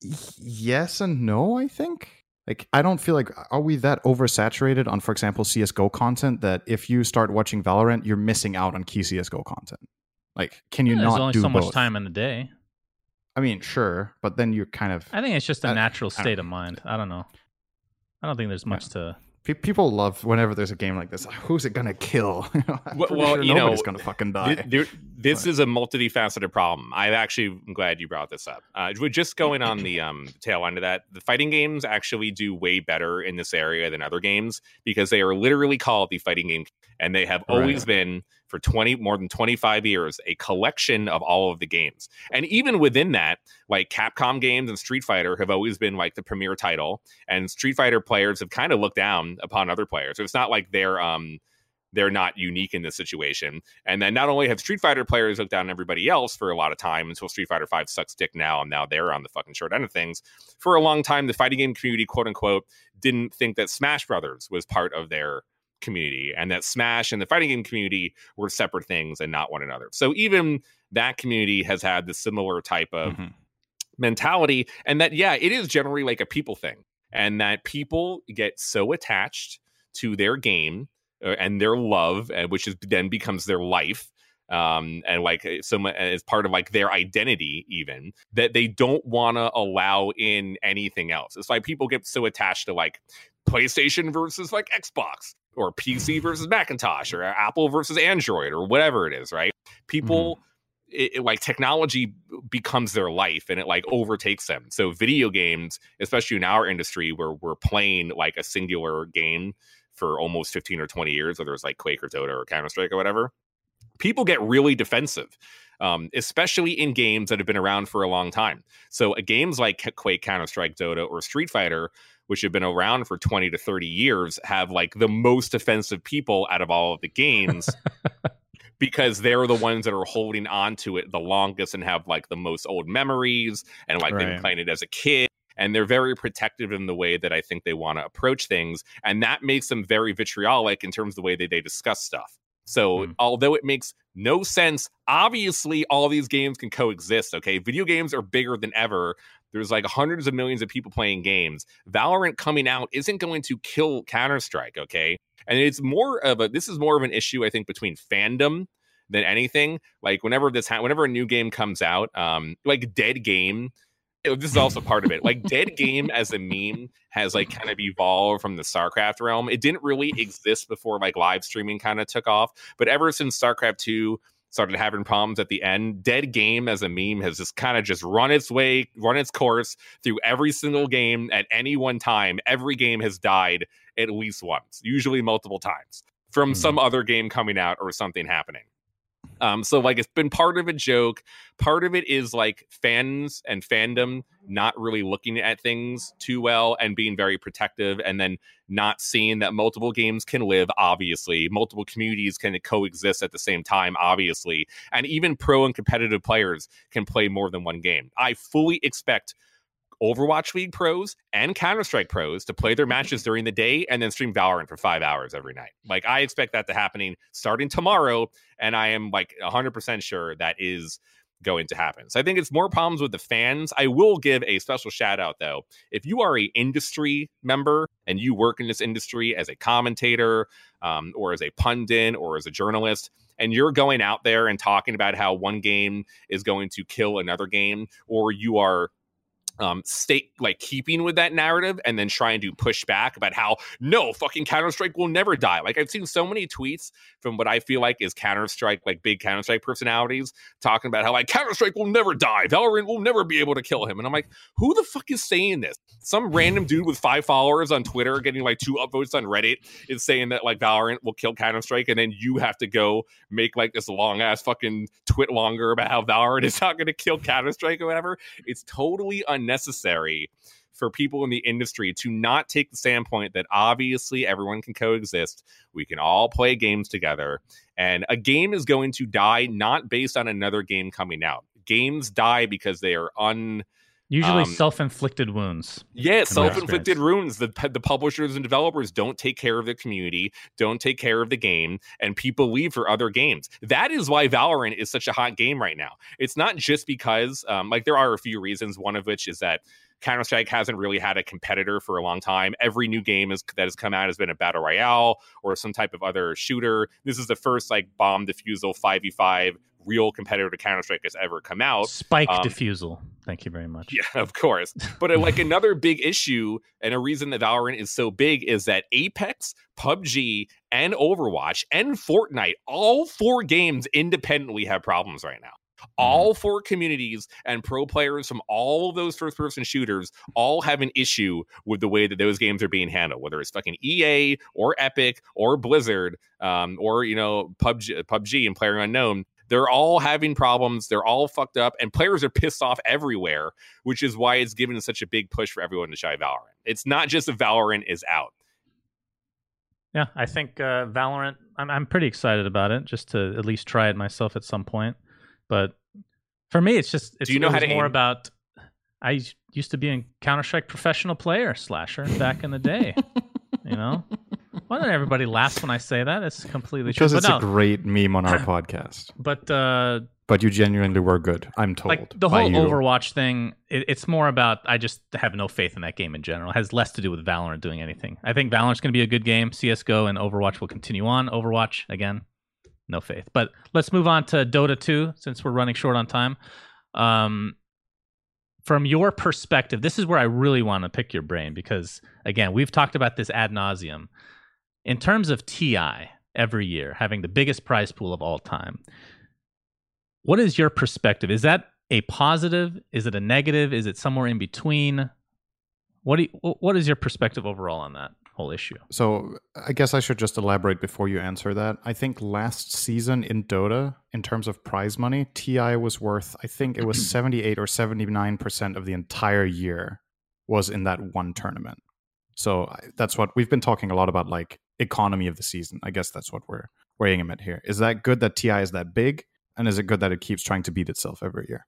Yes and no. I think. Like I don't feel like are we that oversaturated on, for example, CS:GO content that if you start watching Valorant, you're missing out on key CS:GO content. Like, can you yeah, not there's only do so both? much time in the day. I mean, sure, but then you're kind of. I think it's just a natural state of mind. I don't know. I don't think there's much yeah. to people love whenever there's a game like this. Who's it gonna kill? [LAUGHS] well, well sure you nobody's know, gonna fucking die. There, [LAUGHS] this but. is a multifaceted problem. I actually am glad you brought this up. Uh, just going on the um, tail end of that, the fighting games actually do way better in this area than other games because they are literally called the fighting game, and they have always right. been for 20 more than 25 years a collection of all of the games and even within that like capcom games and street fighter have always been like the premier title and street fighter players have kind of looked down upon other players so it's not like they're um they're not unique in this situation. And then not only have Street Fighter players looked down on everybody else for a lot of time until Street Fighter 5 sucks dick now, and now they're on the fucking short end of things. For a long time, the fighting game community, quote unquote, didn't think that Smash Brothers was part of their community and that Smash and the fighting game community were separate things and not one another. So even that community has had the similar type of mm-hmm. mentality. And that, yeah, it is generally like a people thing. And that people get so attached to their game uh, and their love, uh, which is then becomes their life. Um, and like uh, so as part of like their identity, even that they don't want to allow in anything else. It's like people get so attached to like PlayStation versus like Xbox or PC versus Macintosh or Apple versus Android or whatever it is, right? People. Mm-hmm. It, it, like technology becomes their life and it like overtakes them. So video games, especially in our industry where we're playing like a singular game for almost 15 or 20 years, whether it's like Quake or Dota or Counter Strike or whatever, people get really defensive. Um, especially in games that have been around for a long time. So, uh, games like Quake, Counter Strike, Dota, or Street Fighter which have been around for 20 to 30 years, have like the most offensive people out of all of the games. [LAUGHS] because they're the ones that are holding on to it the longest and have like the most old memories and like right. they've been playing it as a kid and they're very protective in the way that I think they want to approach things. And that makes them very vitriolic in terms of the way that they discuss stuff. So, mm. although it makes no sense, obviously all these games can coexist. Okay. Video games are bigger than ever. There's like hundreds of millions of people playing games. Valorant coming out isn't going to kill Counter Strike, okay? And it's more of a this is more of an issue I think between fandom than anything. Like whenever this ha- whenever a new game comes out, um, like Dead Game this is also part of it. Like Dead Game as a meme has like kind of evolved from the StarCraft realm. It didn't really exist before like live streaming kind of took off, but ever since StarCraft 2 started having problems at the end, Dead Game as a meme has just kind of just run its way, run its course through every single game at any one time. Every game has died at least once, usually multiple times from mm-hmm. some other game coming out or something happening. Um, so like it's been part of a joke. Part of it is like fans and fandom not really looking at things too well and being very protective, and then not seeing that multiple games can live. Obviously, multiple communities can coexist at the same time. Obviously, and even pro and competitive players can play more than one game. I fully expect Overwatch League pros and Counter Strike pros to play their matches during the day and then stream Valorant for five hours every night. Like I expect that to happening starting tomorrow, and I am like 100% sure that is going to happen. So I think it's more problems with the fans. I will give a special shout out though. If you are a industry member and you work in this industry as a commentator um, or as a pundit or as a journalist, and you're going out there and talking about how one game is going to kill another game, or you are um state like keeping with that narrative and then trying to push back about how no fucking counter-strike will never die. Like i've seen so many tweets from what i feel like is counter-strike like big counter-strike personalities talking about how like counter-strike will never die. Valorant will never be able to kill him. And i'm like who the fuck is saying this? Some random dude with five followers on twitter getting like two upvotes on reddit is saying that like valorant will kill counter-strike and then you have to go make like this long ass fucking TwitLonger about how valorant is not going to kill counter-strike or whatever. It's totally un unnecessary for people in the industry to not take the standpoint that obviously everyone can coexist. We can all play games together. And a game is going to die not based on another game coming out. Games die because they are un Usually um, self-inflicted wounds. Yeah, self-inflicted wounds. The the publishers and developers don't take care of the community, don't take care of the game, and people leave for other games. That is why Valorant is such a hot game right now. It's not just because, um, like, there are a few reasons. One of which is that Counter Strike hasn't really had a competitor for a long time. Every new game is, that has come out has been a battle royale or some type of other shooter. This is the first like bomb defusal five v five real competitor to Counter Strike has ever come out. Spike um, defusal. Thank you very much. Yeah, of course. [LAUGHS] But uh, like another big issue and a reason that Valorant is so big is that Apex, PUBG, and Overwatch and Fortnite, all four games independently have problems right now. Mm-hmm. All four communities and pro players from all of those first person shooters all have an issue with the way that those games are being handled, whether it's fucking EA or Epic or Blizzard um, or, you know, PUBG, PUBG and Player Unknown. They're all having problems. They're all fucked up, and players are pissed off everywhere, which is why it's given such a big push for everyone to try Valorant. It's not just that Valorant is out. Yeah, I think uh, Valorant. I'm I'm pretty excited about it, just to at least try it myself at some point. But for me, it's just it's, Do you know how to more aim? about. I used to be a Counter Strike professional player slasher back in the day. [LAUGHS] you know, why don't everybody laugh when I say that? It's completely true. because true. it's no, a great meme on our [CLEARS THROAT] podcast. But uh, but you genuinely were good. I'm told. Like the whole Overwatch thing, it, it's more about I just have no faith in that game in general. It has less to do with Valorant doing anything. I think Valorant's going to be a good game. CS:GO and Overwatch will continue on. Overwatch again, no faith. But let's move on to Dota 2 since we're running short on time. Um, from your perspective, this is where I really want to pick your brain because again, we've talked about this ad nauseum in terms of TI every year having the biggest prize pool of all time, what is your perspective? Is that a positive? Is it a negative? Is it somewhere in between? What do you, what is your perspective overall on that whole issue? So I guess I should just elaborate before you answer that. I think last season in Dota, in terms of prize money, TI was worth I think it was [CLEARS THROAT] 78 or 79 percent of the entire year was in that one tournament. So that's what we've been talking a lot about, like economy of the season. I guess that's what we're weighing him at here. Is that good that TI is that big? And is it good that it keeps trying to beat itself every year?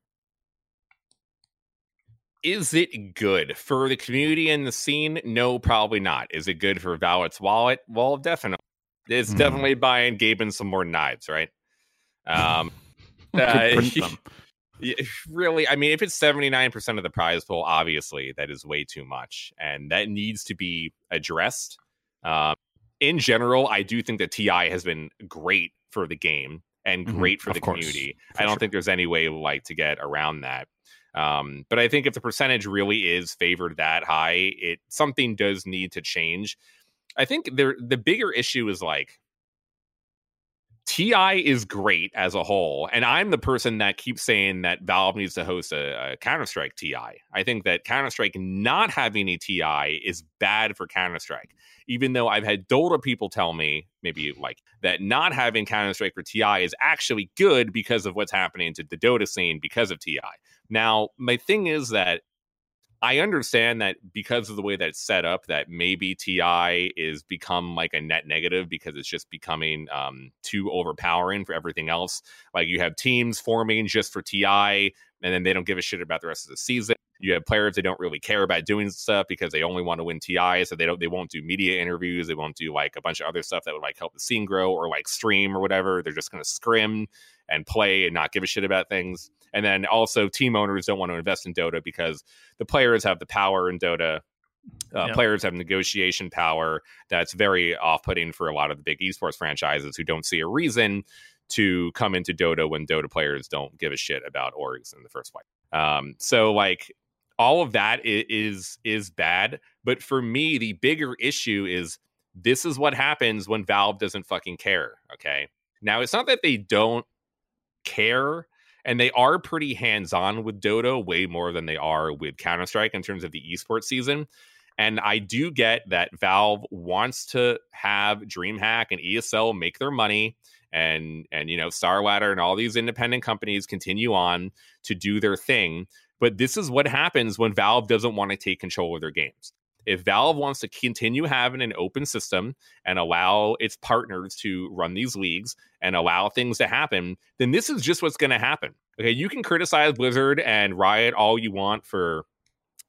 Is it good for the community and the scene? No, probably not. Is it good for Valorant's wallet? Well, definitely. It's mm. definitely buying Gaben some more knives, right? Um, [LAUGHS] uh, [LAUGHS] really, I mean, if it's 79% of the prize pool, obviously that is way too much. And that needs to be addressed. Um, in general, I do think that TI has been great for the game and Mhm, great for the community. for I don't sure. think there's any way like to get around that. Um, but I think if the percentage really is favored that high, it something does need to change. I think there the bigger issue is like TI is great as a whole, and I'm the person that keeps saying that Valve needs to host a, a Counter Strike TI. I think that Counter Strike not having a TI is bad for Counter Strike. Even though I've had Dota people tell me, maybe like that, not having Counter Strike for TI is actually good because of what's happening to the Dota scene because of TI. Now, my thing is that I understand that because of the way that it's set up, that maybe TI is become like a net negative because it's just becoming um, too overpowering for everything else. Like you have teams forming just for TI, and then they don't give a shit about the rest of the season. You have players that don't really care about doing stuff because they only want to win TI, so they don't they won't do media interviews, they won't do like a bunch of other stuff that would like help the scene grow or like stream or whatever. They're just to scrim and play and not give a shit about things. And then also team owners don't want to invest in Dota because the players have the power in Dota. Uh, Yep. Players have negotiation power that's very off putting for a lot of the big esports franchises who don't see a reason to come into Dota when Dota players don't give a shit about orgs in the first place. Um, so, like, all of that is is is bad. But for me, the bigger issue is this is what happens when Valve doesn't fucking care. Okay. Now, it's not that they don't care and they are pretty hands-on with Dota way more than they are with Counter-Strike in terms of the esports season. And I do get that Valve wants to have DreamHack and ESL make their money and and you know Starladder and all these independent companies continue on to do their thing. But this is what happens when Valve doesn't want to take control of their games. If Valve wants to continue having an open system and allow its partners to run these leagues and allow things to happen, then this is just what's going to happen. Okay, you can criticize Blizzard and Riot all you want for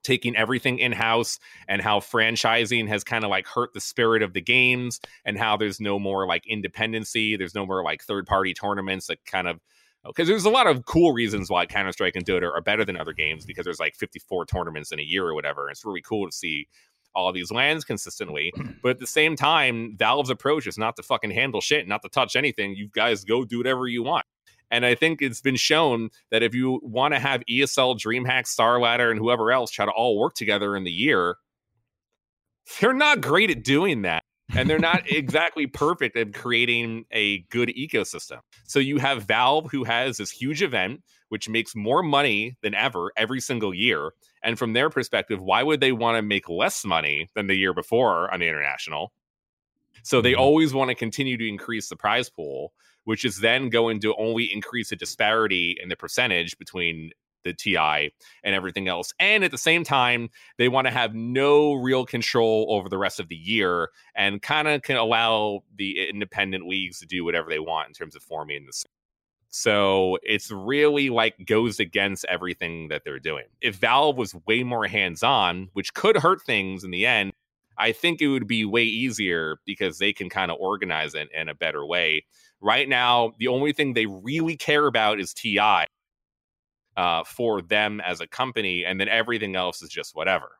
taking everything in house and how franchising has kind of like hurt the spirit of the games and how there's no more like independency, there's no more like third party tournaments that kind of oh, because there's a lot of cool reasons why Counter Strike and Dota are better than other games because there's like 54 tournaments in a year or whatever. It's really cool to see all these LANs consistently. [CLEARS THROAT] But at the same time, Valve's approach is not to fucking handle shit, not to touch anything. You guys go do whatever you want. And I think it's been shown that if you want to have ESL, DreamHack, Starladder, and whoever else try to all work together in the year, they're not great at doing that. and they're not [LAUGHS] exactly perfect at creating a good ecosystem. So you have Valve who has this huge event which makes more money than ever every single year. And from their perspective, why would they want to make less money than the year before on the international? So they Mhm. always want to continue to increase the prize pool, which is then going to only increase the disparity in the percentage between the TI and everything else. And at the same time, they want to have no real control over the rest of the year and kind of can allow the independent leagues to do whatever they want in terms of forming the so it's really like goes against everything that they're doing. If Valve was way more hands on, which could hurt things in the end, I think it would be way easier because they can kind of organize it in a better way. Right now, the only thing they really care about is TI uh, for them as a company, and then everything else is just whatever.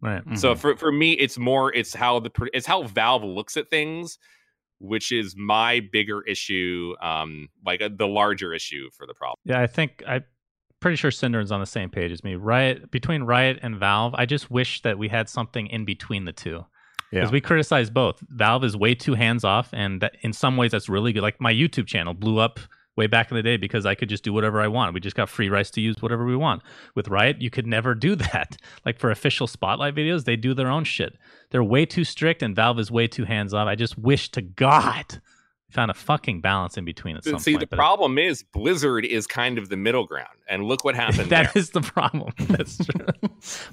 Right. So Mhm. for for me, it's more it's how the it's how Valve looks at things, which is my bigger issue, um, like uh, the larger issue for the problem. Yeah, I think I'm pretty sure SyndereN's on the same page as me. Riot between Riot and Valve, I just wish that we had something in between the two. Because Yeah. we criticize both. Valve is way too hands off, and that, in some ways that's really good. Like my YouTube channel blew up way back in the day because I could just do whatever I want. We just got free rights to use whatever we want. With Riot, you could never do [LAUGHS] that. Like for official spotlight videos, they do their own shit. They're way too strict, and Valve is way too hands off. I just wish to God found a fucking balance in between at some See, point. the problem is Blizzard is kind of the middle ground, and look what [LAUGHS] happened That there. is the problem. [LAUGHS] That's true.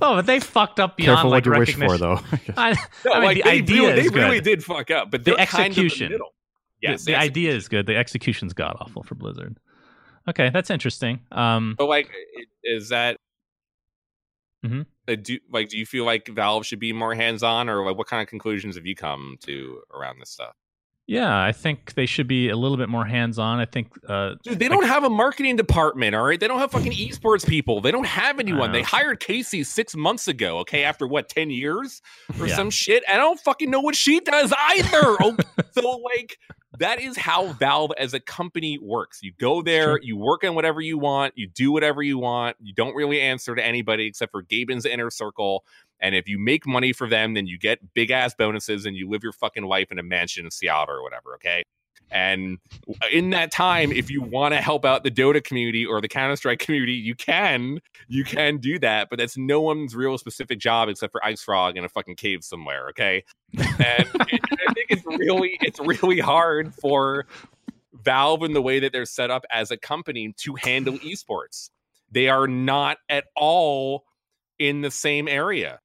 oh, but they fucked up beyond Careful like what you wish recognition. for, though. I, No, I mean, like the they idea really, is they really did fuck up, but The they're kind of execution. the middle. The- Yes, the, idea is good. The execution's god awful for Blizzard. Okay, that's interesting. Um, But like, is that? Mhm. uh, do like do you feel like Valve should be more hands on, or like what kind of conclusions have you come to around this stuff? Yeah, I think they should be a little bit more hands on. I think uh, Dude, they don't have a marketing department, all right? They don't have fucking esports people. They don't have anyone. They hired Casey six months ago, okay, after what, 10 years or Yeah. some shit? I don't fucking know what she does either. Oh, [LAUGHS] so, like, that is how Valve as a company works. You go there, you work on whatever you want, you do whatever you want. You don't really answer to anybody except for Gaben's inner circle. And if you make money for them, then you get big ass bonuses and you live your fucking life in a mansion in Seattle or whatever, okay? And in that time, if you want to help out the Dota community or the Counter Strike [LAUGHS] community, you can. You can do that, but that's no one's real specific job except for IceFrog in a fucking cave somewhere. Okay, and it- I think it's really it's really hard for Valve in the way that they're set up as a company to handle esports. They are not at all in the same area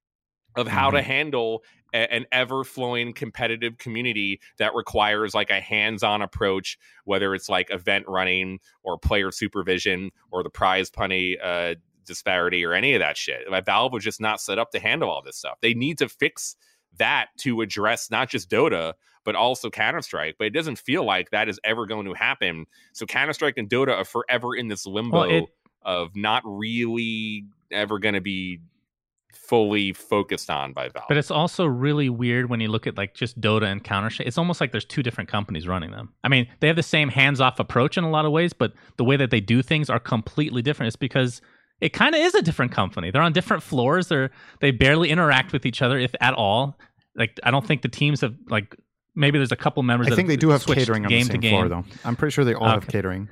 of how to handle a- an ever flowing competitive community that requires like a hands on approach, whether it's like event running or player supervision or the prize punny uh, disparity or any of that shit. Like, Valve was just not set up to handle all this stuff. They need to fix that to address not just Dota, but also Counter Strike. But it doesn't feel like that is ever going to happen. So Counter Strike and Dota are forever in this limbo Well, it- of not really ever going to be fully focused on by Valve. But it's also really weird when you look at like just Dota and Counter Strike. It's almost like there's two different companies running them. I mean, they have the same hands-off approach in a lot of ways, but the way that they do things are completely different. It's because it kind of is a different company. They're on different floors. They're they barely interact with each other, if at all. Like I don't think the teams have like maybe there's a couple members. I that think they do have switched catering on game the to same game. floor, though. I'm pretty sure they all have catering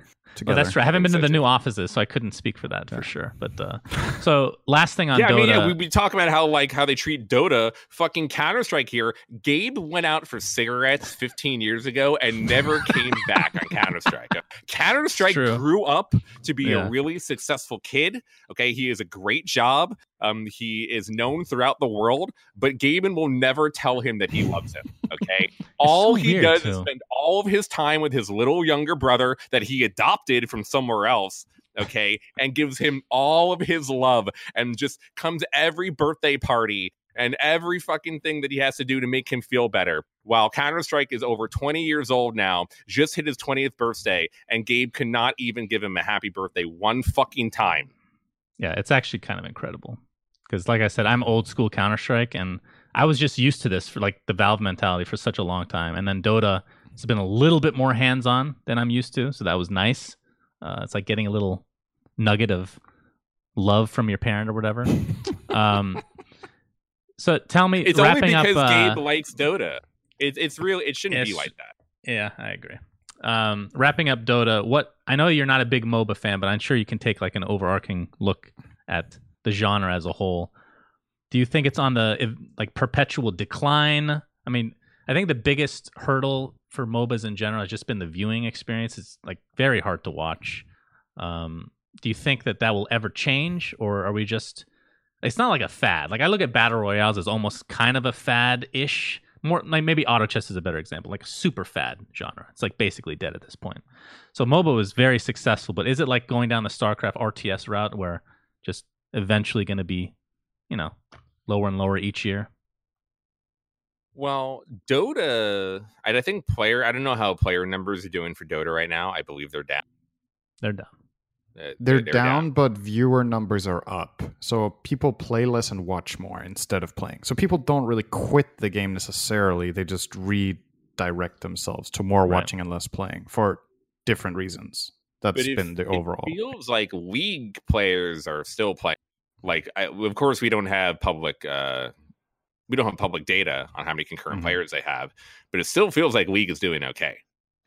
Well, together. that's true. I haven't been to the new offices, so I couldn't speak for that for sure. But uh, so [LAUGHS] last thing on yeah, Dota. I mean, yeah, we, we talk about how like how they treat Dota, fucking Counter Strike here. Gabe went out for cigarettes 15 years ago and never [LAUGHS] came back on Counter Strike. Counter Strike grew up to be Yeah. a really successful kid. Okay, he is a great job. Um, he is known throughout the world, but Gaben will never tell him that he loves him. Okay, [LAUGHS] all so he does too. is spend all of his time with his little younger brother that he adopted from somewhere else okay, and gives him all of his love and just comes every birthday party and every fucking thing that he has to do to make him feel better. While Counter Strike is over 20 years old now, just hit his 20th birthday, and Gabe could not even give him a happy birthday one fucking time. Yeah, it's actually kind of incredible. Because, like I said, I'm old school Counter Strike, and I was just used to this for like the Valve mentality for such a long time. And then Dota has been a little bit more hands on than I'm used to, so that was nice. Uh, it's like getting a little nugget of love from your parent or whatever. [LAUGHS] um, so tell me, It's only wrapping because up, uh, Gabe likes Dota. It, it's real. It shouldn't be like that. Yeah, I agree. Um, wrapping up Dota, what I know you're not a big MOBA fan, but I'm sure you can take like an overarching look at the genre as a whole. Do you think it's on the like perpetual decline? I mean, I think the biggest hurdle for MOBAs in general has just been the viewing experience. It's like very hard to watch. Um, do you think that that will ever change, or are we just? It's not like a fad. Like I look at battle royales as almost kind of a fad ish. More like maybe auto chess is a better example, like a super fad genre. It's like basically dead at this point. So MOBA was very successful, but is it like going down the StarCraft RTS route where just eventually going to be, you know, lower and lower each year? Well, Dota, I I think player, I don't know how player numbers are doing for Dota right now. I believe they're down. They're done. Uh, They're, down, but viewer numbers are up. So people play less and watch more instead of playing. So people don't really quit the game necessarily. They just redirect themselves to more Right. watching and less playing for different reasons. That's But it- been the it overall. feels like league players are still playing. Like, I, of course, we don't have public. uh we don't have public data on how many concurrent Mhm. players they have, but it still feels like League is doing okay.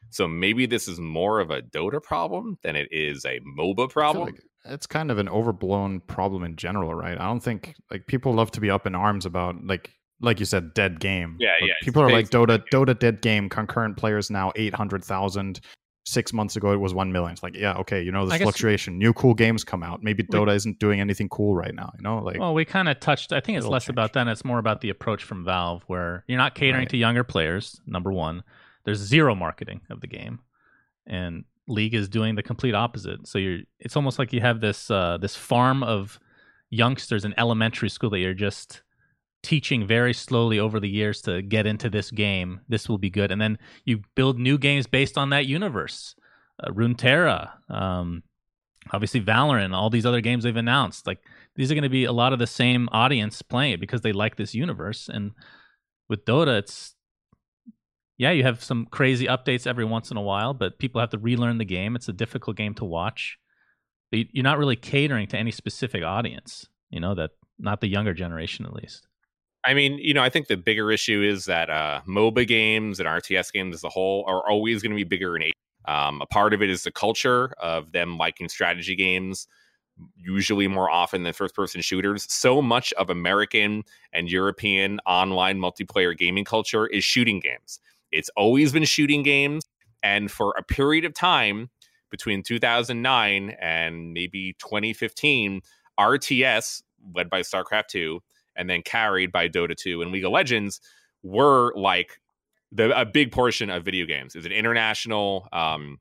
So maybe this is more of a Dota problem than it is a MOBA problem. like it's kind of an overblown problem in general, right? I don't think like people love to be up in arms about like like you said, dead game. Yeah, yeah, People are like Dota, Dota dead game. Concurrent players now eight hundred thousand. Six months ago, it was one million. It's like, yeah, okay, you know, this fluctuation. New cool games come out. Maybe We- Dota isn't doing anything cool right now. You know, like Well, we kind of touched. I think it's less change. about that. It's more about the approach from Valve, where you're not catering Right. to younger players. Number one, there's zero marketing of the game, and League is doing the complete opposite. So you're. It's almost like you have this uh, this farm of youngsters in elementary school that you're just teaching very slowly over the years to get into this game. This will be good, and then you build new games based on that universe. Uh, Runeterra, um, obviously Valorant, all these other games they've announced. Like these are going to be a lot of the same audience playing it because they like this universe. And with Dota, it's yeah, you have some crazy updates every once in a while, but people have to relearn the game. It's a difficult game to watch. But you're not really catering to any specific audience. You know that not the younger generation at least. I mean, you know, I think the bigger issue is that uh, MOBA games and RTS games as a whole are always going to be bigger in age. Um, a part of it is the culture of them liking strategy games, usually more often than first person shooters. So much of American and European online multiplayer gaming culture is shooting games. It's always been shooting games. And for a period of time between 2009 and maybe 2015, RTS, led by StarCraft 2, and then carried by Dota 2 and League of Legends, were like the, a big portion of video games. Is an international um,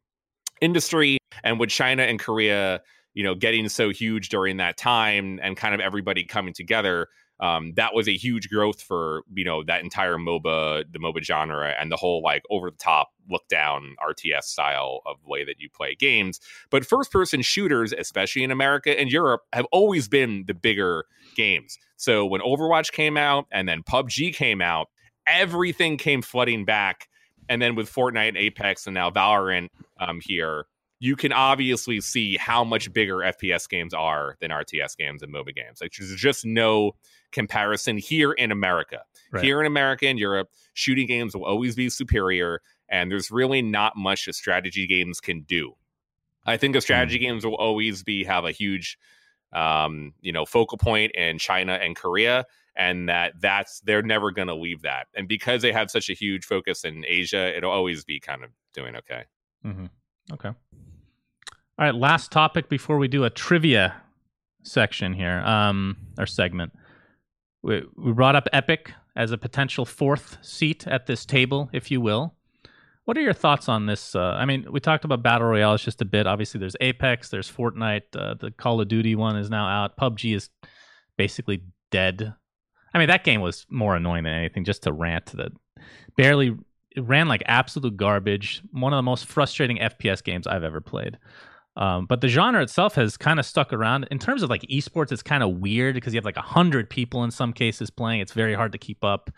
industry. And with China and Korea you know, getting so huge during that time and kind of everybody coming together. Um, that was a huge growth for you know that entire MOBA, the MOBA genre, and the whole like over the top look down RTS style of way that you play games. But first person shooters, especially in America and Europe, have always been the bigger games. So when Overwatch came out and then PUBG came out, everything came flooding back. And then with Fortnite, Apex, and now Valorant um, here, you can obviously see how much bigger FPS games are than RTS games and MOBA games. Like there's just no comparison here in America. Right. Here in America and Europe, shooting games will always be superior, and there's really not much that strategy games can do. I think the strategy mm. games will always be have a huge, um, you know, focal point in China and Korea, and that that's they're never going to leave that. And because they have such a huge focus in Asia, it'll always be kind of doing okay. Mm-hmm. Okay. All right, last topic before we do a trivia section here, um, or segment. We, we brought up Epic as a potential fourth seat at this table, if you will. What are your thoughts on this? Uh, I mean, we talked about battle royales just a bit. Obviously, there's Apex, there's Fortnite, uh, the Call of Duty one is now out. PUBG is basically dead. I mean, that game was more annoying than anything. Just to rant that barely it ran like absolute garbage. One of the most frustrating FPS games I've ever played. Um, but the genre itself has kind of stuck around. In terms of like esports, it's kind of weird because you have like a hundred people in some cases playing. It's very hard to keep up.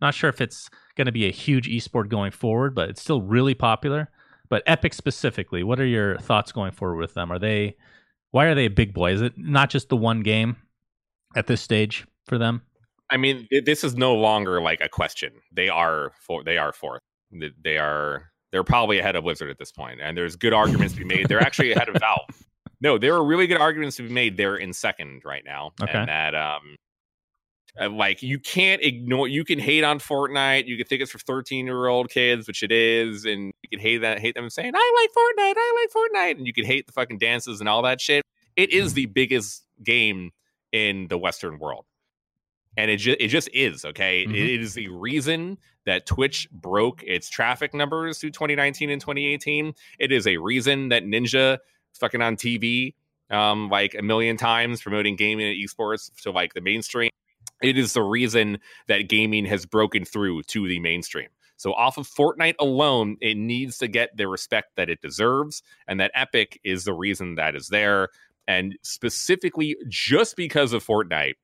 Not sure if it's going to be a huge esport going forward, but it's still really popular. But Epic specifically, what are your thoughts going forward with them? Are they why are they a big boy? Is it not just the one game at this stage for them? I mean, this is no longer like a question. They are for they are fourth. They are they're probably ahead of Blizzard at this point, and there's good arguments to be made. They're actually ahead of [LAUGHS] Valve. No, there are really good arguments to be made. They're in second right now, okay. and that um, uh, like you can't ignore. You can hate on Fortnite. You can think it's for 13 year old kids, which it is, and you can hate that, hate them saying I like Fortnite, I like Fortnite, and you can hate the fucking dances and all that shit. It is the biggest game in the Western world and it just it just is okay. Mm-hmm. It is the reason that Twitch broke its traffic numbers through 2019 and 2018. It is a reason that Ninja fucking on TV um like a million times promoting gaming and esports to like the mainstream. It is the reason that gaming has broken through to the mainstream. So off of Fortnite alone, it needs to get the respect that it deserves, and that Epic is the reason that is there. And specifically, just because of Fortnite,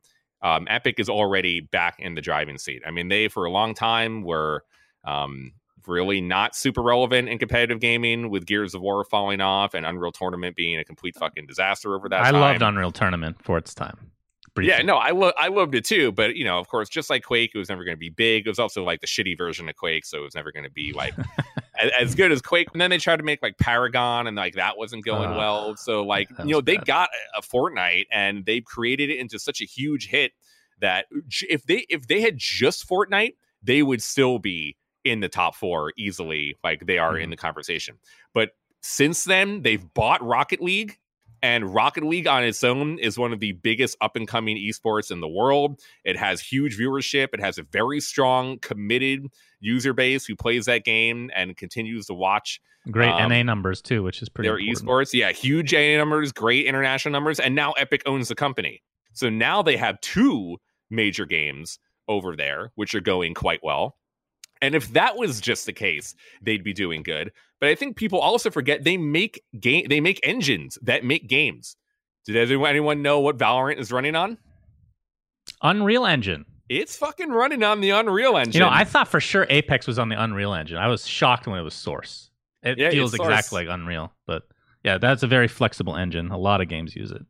um, Epic is already back in the driving seat. I mean, they for a long time were um, really not super relevant in competitive gaming, with Gears of War falling off and Unreal Tournament being a complete fucking disaster over that. I time. loved Unreal Tournament for its time. Briefly. Yeah, no, I lo- I loved it too, but you know, of course, just like Quake, it was never going to be big. It was also like the shitty version of Quake, so it was never going to be like [LAUGHS] as, as, good as Quake. And then they tried to make like Paragon, and like that wasn't going uh, well. So like you know, they got a Fortnite, and they created it into such a huge hit that if they if they had just Fortnite, they would still be in the top four easily, like they are mm-hmm. in the conversation. But since then, they've bought Rocket League and Rocket League on its own is one of the biggest up and coming esports in the world. It has huge viewership. It has a very strong, committed user base who plays that game and continues to watch. Great um, NA numbers too, which is pretty. Their important. esports, yeah, huge NA numbers, great international numbers, and now Epic owns the company. So now they have two major games over there, which are going quite well. And if that was just the case, they'd be doing good. But I think people also forget they make game they make engines that make games. Did anyone know what Valorant is running on? Unreal Engine. It's fucking running on the Unreal Engine. You know, I thought for sure Apex was on the Unreal Engine. I was shocked when it was Source. It Yeah, feels Source. exactly like Unreal, but yeah, that's a very flexible engine. A lot of games use it.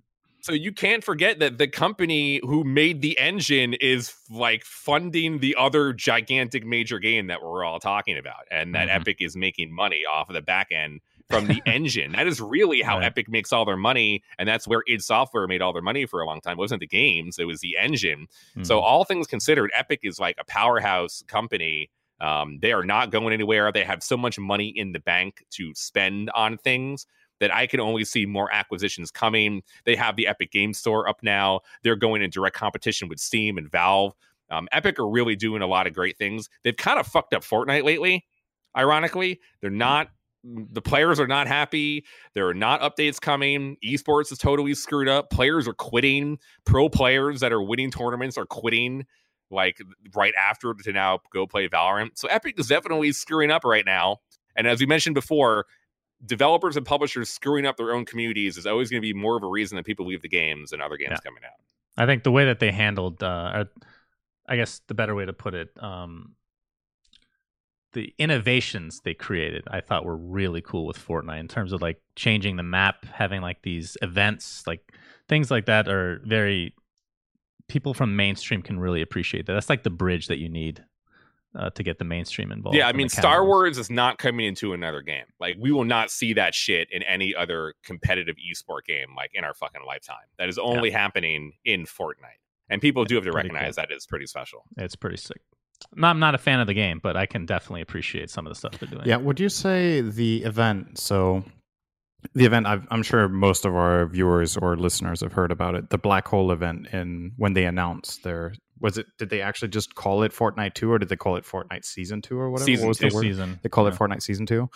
So you can't forget that the company who made the engine is like funding the other gigantic major game that we're all talking about, and that Mhm. Epic is making money off of the back end from the [LAUGHS] engine. That is really how Right. Epic makes all their money, and that's where id Software made all their money for a long time. It wasn't the games; it was the engine. So Mhm. all things considered, Epic is like a powerhouse company. Um, they are not going anywhere. They have so much money in the bank to spend on things that I can only see more acquisitions coming. They have the Epic Game Store up now. They're going in direct competition with Steam and Valve. Um, Epic are really doing a lot of great things. They've kind of fucked up Fortnite lately. Ironically, they're not. The players are not happy. There are not updates coming. Esports is totally screwed up. Players are quitting. Pro players that are winning tournaments are quitting like right after to now go play Valorant. So Epic is definitely screwing up right now. And as we mentioned before, developers and publishers screwing up their own communities is always going to be more of a reason that people leave the games and other games Yeah. coming out. I think the way that they handled, uh, I guess the better way to put it, um, the innovations they created, I thought were really cool with Fortnite in terms of like changing the map, having like these events, like things like that are very people from mainstream can really appreciate that. That's like the bridge that you need uh, to get the mainstream involved. yeah, I mean, Star. Wars is not coming into another game. Like, we will not see that shit in any other competitive esport game, like in our fucking lifetime. That is only happening in Fortnite. And people do have to Pretty recognize that is pretty special. It's pretty sick. No, I'm not a fan of the game, but I can definitely appreciate some of the stuff they're doing. Yeah, would you say the event? So, the event, I've, I'm sure most of our viewers or listeners have heard about it. The black hole event, in when they announced their was it? Did they actually just call it Fortnite Two, or did they call it Fortnite Season Two, or whatever? Season what was two. the word? season. They call it Fortnite Season Two,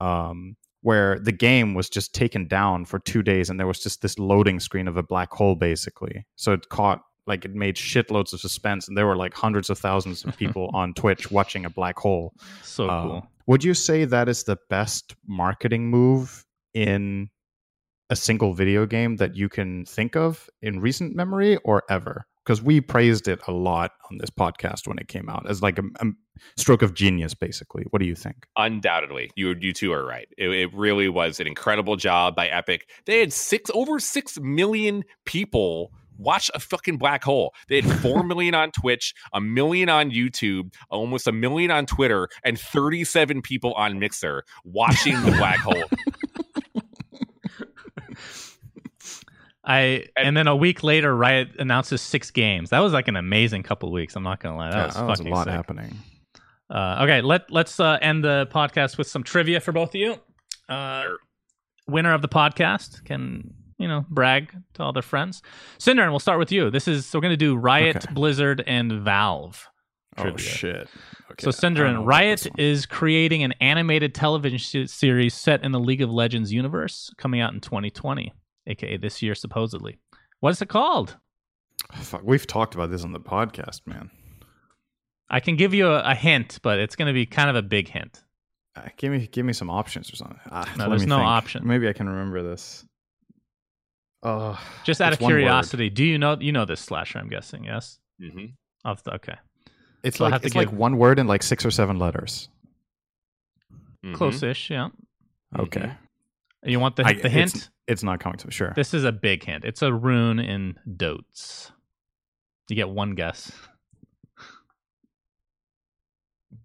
um, where the game was just taken down for two days, and there was just this loading screen of a black hole, basically. So it caught like it made shitloads of suspense, and there were like hundreds of thousands of people [LAUGHS] on Twitch watching a black hole. So Uh, cool. Would you say that is the best marketing move in a single video game that you can think of in recent memory or ever? Because we praised it a lot on this podcast when it came out as like a, a stroke of genius, basically. What do you think? Undoubtedly, you you two are right. It, it really was an incredible job by Epic. They had six over six million people watch a fucking black hole. They had four [LAUGHS] million on Twitch, a million on YouTube, almost a million on Twitter, and thirty-seven people on Mixer watching the black hole. [LAUGHS] I and- and, then a week later, Riot announces six games. That was like an amazing couple weeks. I'm not gonna lie, that Yeah, was that was a lot sick. happening. Uh, okay, let let's uh, end the podcast with some trivia for both of you. Uh, winner of the podcast can you know brag to all their friends. Cinder, and we'll start with you. This is we're gonna do Riot, Okay. Blizzard, and Valve. Oh shit! Okay, so, I don't know SyndereN, about Riot is creating an animated television series set in the League of Legends universe coming out in 2020, aka this year, supposedly. What is it called? Fuck, we've talked about this on the podcast, man. I can give you a, a hint, but it's going to be kind of a big hint. Uh, give me give me some options or something. Ah, No, there's no think. option. Maybe I can remember this. Oh, Just out of curiosity, do you know you know this slasher? I'm guessing, yes. Mhm. Off the, okay, It's So like have to it's like one word and like six or seven letters. Mhm. close-ish. Yeah. Okay, Mhm. You want the I- the hint? it's not coming to me. Sure. This is a big hint. It's a rune in Dotes. You get one guess.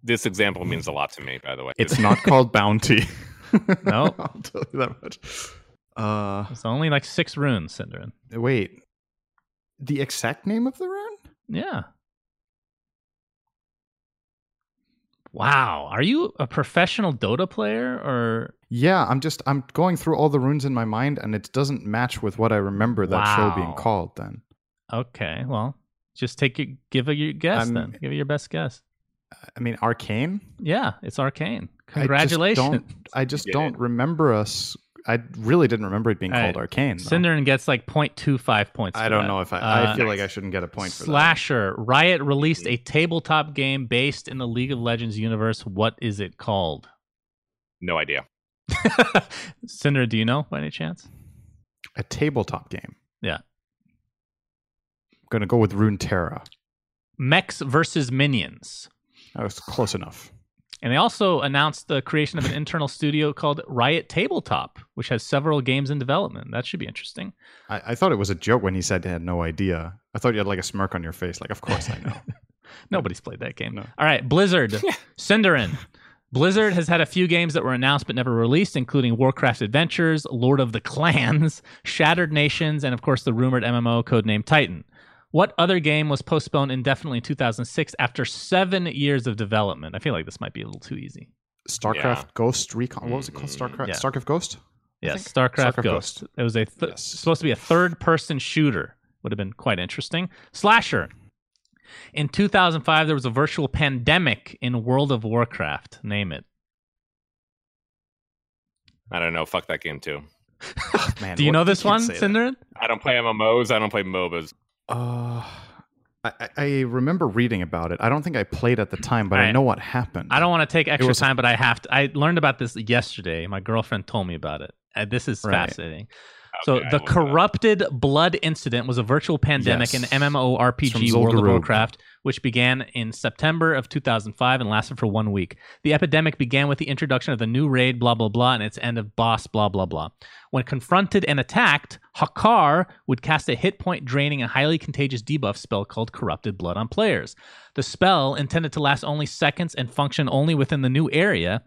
This example means a lot to me, by the way. It's not called [LAUGHS] bounty. No. [LAUGHS] I'll tell you that much. Uh, It's only like six runes, SyndereN. wait. The exact name of the rune? Yeah. Wow. Are you a professional Dota player or Yeah, I'm just I'm going through all the runes in my mind, and it doesn't match with what I remember that show being called. Then okay? Well, just take your give a your guess I'm- then. Give it your best guess. I mean, arcane. Yeah, it's arcane. I just Congratulations. don't- I just don't remember us I really didn't remember it being called right. Arcane. though. SyndereN gets like 0.25 points. I for don't that. know if I. Uh, I feel like I shouldn't get a point for that. Slasher. Riot released a tabletop game based in the League of Legends universe. What is it called? No idea. [LAUGHS] Cinder, do you know by any chance? A tabletop game. Yeah. I'm gonna go with Runeterra. Mechs versus Minions. That was close enough. And they also announced the creation of an internal studio called Riot Tabletop, which has several games in development. That should be interesting. I, I thought it was a joke when he said he had no idea. I thought you had like a smirk on your face, like, of course I know. [LAUGHS] Nobody's played that game. No. All right, Blizzard, [LAUGHS] SyndereN. Blizzard has had a few games that were announced but never released, including Warcraft Adventures, Lord of the Clans, Shattered Nations, and of course the rumored MMO codenamed Titan. What other game was postponed indefinitely in 2006 after seven years of development? I feel like this might be a little too easy. StarCraft Yeah. Ghost Recon. What was it called? StarCraft. yeah. StarCraft Ghost. I Yes. StarCraft, StarCraft Ghost. Ghost. It was a th- Yes. supposed to be a third-person shooter. Would have been quite interesting. Slasher. In 2005, there was a virtual pandemic in World of Warcraft. Name it. I don't know. Fuck that game too. [LAUGHS] Man, Do you what- know this can't one, say that. SyndereN? I don't play MMOs. I don't play MOBAs. Uh, I, I- remember reading about it. I don't think I played at the time, but I know what happened. I don't want to take extra was- time, but I have to. I learned about this yesterday. My girlfriend told me about it. And this is Right. fascinating. So Okay, the corrupted blood incident was a virtual pandemic Yes. in MMORPG World of Warcraft, which began in September of 2005 and lasted for one week. The epidemic began with the introduction of the new raid, blah blah blah, and its end of boss, blah blah blah. When confronted and attacked, Hakkar would cast a hit point draining and highly contagious debuff spell called Corrupted Blood on players. The spell, intended to last only seconds and function only within the new area,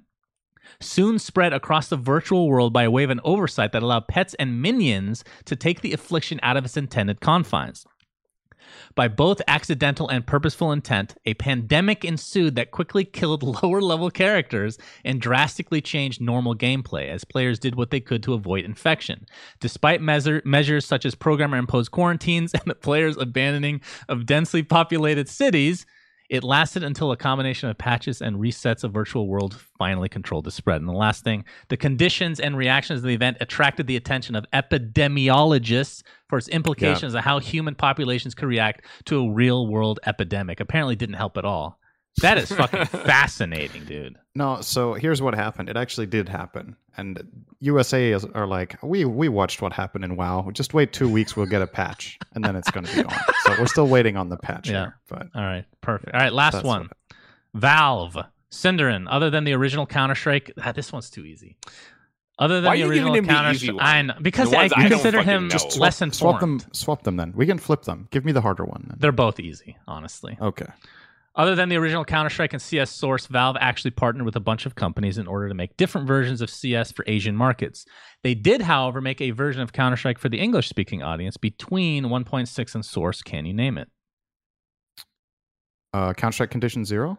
soon spread across the virtual world by a way of an oversight that allowed pets and minions to take the affliction out of its intended confines. By both accidental and purposeful intent, a pandemic ensued that quickly [LAUGHS] killed lower level characters and drastically changed normal gameplay as players did what they could to avoid infection. Despite measure- measures such as programmer imposed quarantines [LAUGHS] and the players' abandoning of densely populated cities, it lasted until a combination of patches and resets of virtual world finally controlled the spread. And the last thing, the conditions and reactions of the event attracted the attention of epidemiologists for its implications of how human populations could react to a real world epidemic. Apparently didn't help at all. That is fucking [LAUGHS] fascinating, dude. No, so here's what happened. It actually did happen, and USA is, are like, we we watched what happened in WoW. Just wait two weeks, we'll get a patch, and then it's going to be gone. So we're still waiting on the patch. Yeah. here, but All right, perfect. All right, last That's one. Valve, SyndereN. Other than the original Counter Strike, ah, this one's too easy. Other than Why the original Counter Strike. I know because I, ones I consider him know. just less informed. swap them. Swap them then. We can flip them. Give me the harder one. Then. They're both easy, honestly. Okay. Other than the original Counter Strike and CS Source, Valve actually partnered with a bunch of companies in order to make different versions of CS for Asian markets. They did, however, make a version of Counter Strike for the English speaking audience between 1.6 and Source. Can you name it? Uh, Counter Strike Condition Zero.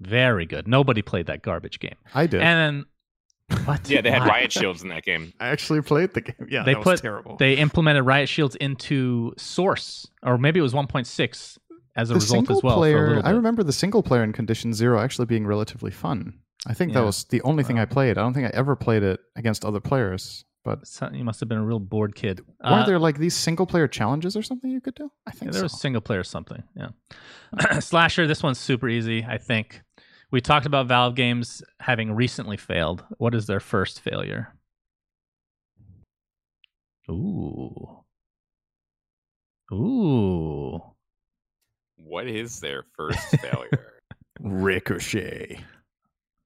Very good. Nobody played that garbage game. I did. And then, what? Yeah, they had riot shields in that game. [LAUGHS] I actually played the game. Yeah, They that put was terrible. they implemented riot shields into Source, or maybe it was 1.6 as a the result as well. player. I remember the single player in Condition Zero actually being relatively fun. I think Yeah. that was the only thing I played. I don't think I ever played it against other players. But You must have been a real bored kid. weren't Uh, there like these single player challenges or something you could do? I Yeah, think there so. was single player something. Yeah. [CLEARS THROAT] Slasher, this one's super easy, I think. We talked about Valve games having recently failed. What is their first failure? Ooh. Ooh. What is their first failure? [LAUGHS] Ricochet.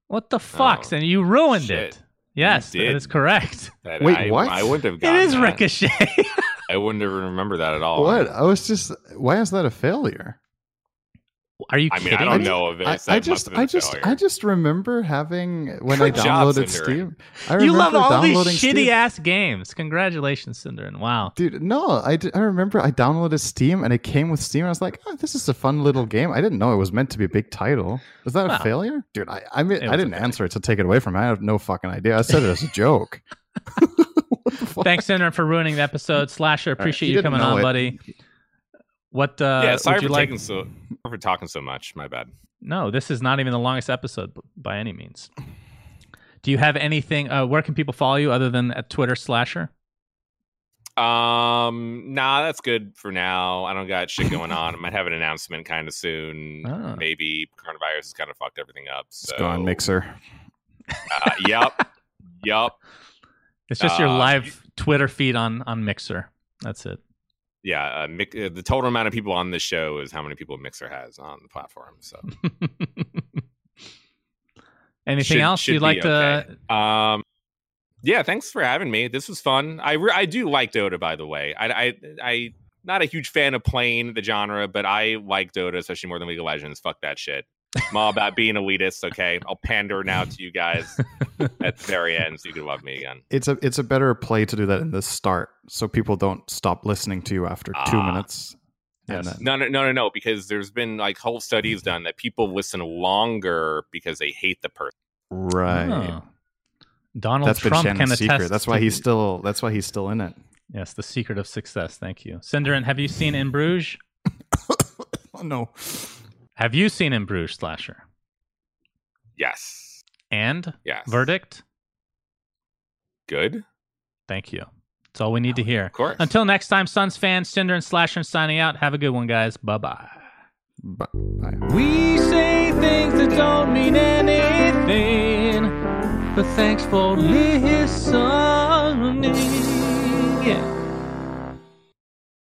What the fuck? Oh, and you ruined shit. it. Yes, that did. correct. [LAUGHS] That Wait, I, what? I wouldn't have It gotten is that. Ricochet. [LAUGHS] I wouldn't have remembered that at all. What? I was just. Why is that a failure? Are you I mean, kidding I don't me? know if I, it's. I just, must have been I a just, failure. I just remember having when I Good job, downloaded SyndereN. Steam. I You love all these downloading shitty Steam. ass games. Congratulations, SyndereN. Wow. Dude, no, I, I remember I downloaded Steam and it came with Steam. And I was like, oh, this is a fun little game. I didn't know it was meant to be a big title. Was that Well, a failure? Dude, I I, mean, I didn't answer it to take it away from him. I have no fucking idea. I said it as a joke. [LAUGHS] What the fuck? Thanks, SyndereN, for ruining the episode. Slasher, appreciate he you coming on, it. buddy. What uh yeah, sorry would you for like? taking so for talking so much. My bad. No, this is not even the longest episode by any means. Do you have anything? Uh, where can people follow you other than at Twitter slasher? Um, nah, that's good for now. I don't got shit going on. I might have an announcement kind of soon. Ah. Maybe coronavirus has kind of fucked everything up. So Let's go on Mixer. Uh, yep, [LAUGHS] yep. It's just your Um, live Twitter feed on on Mixer. That's it. Yeah, uh, Mick, uh, the total amount of people on this show is how many people Mixer has on the platform. So [LAUGHS] Anything Should- else should you'd like be to? Um, yeah, thanks for having me. This was fun. I re- I do like Dota, by the way. I I I not a huge fan of playing the genre, but I like Dota, especially more than League of Legends. Fuck that shit. I'm all about being elitist. Okay, I'll pander now to you guys at the very end, so you can love me again. It's a it's a better play to do that in the start, so people don't stop listening to you after two Ah. minutes. And Yes. then- No, no, no, no, no. Because there's been like whole studies done that people listen longer because they hate the person. right. Oh. Donald That's been Trump can Shannon's attest. secret. That's why he's still. That's why he's still in it. Yes, the secret of success. Thank you, SyndereN. Have you seen In Bruges? Oh [COUGHS] no. Have you seen In Bruges, Slasher? Yes. And Yes. verdict? Good. Thank you. That's all we need to hear. Of course. Until next time, Suns fans, Cinder and Slasher signing out. Have a good one, guys. Bye bye. But, bye. We say things that don't mean anything, but thanks for listening. Yeah.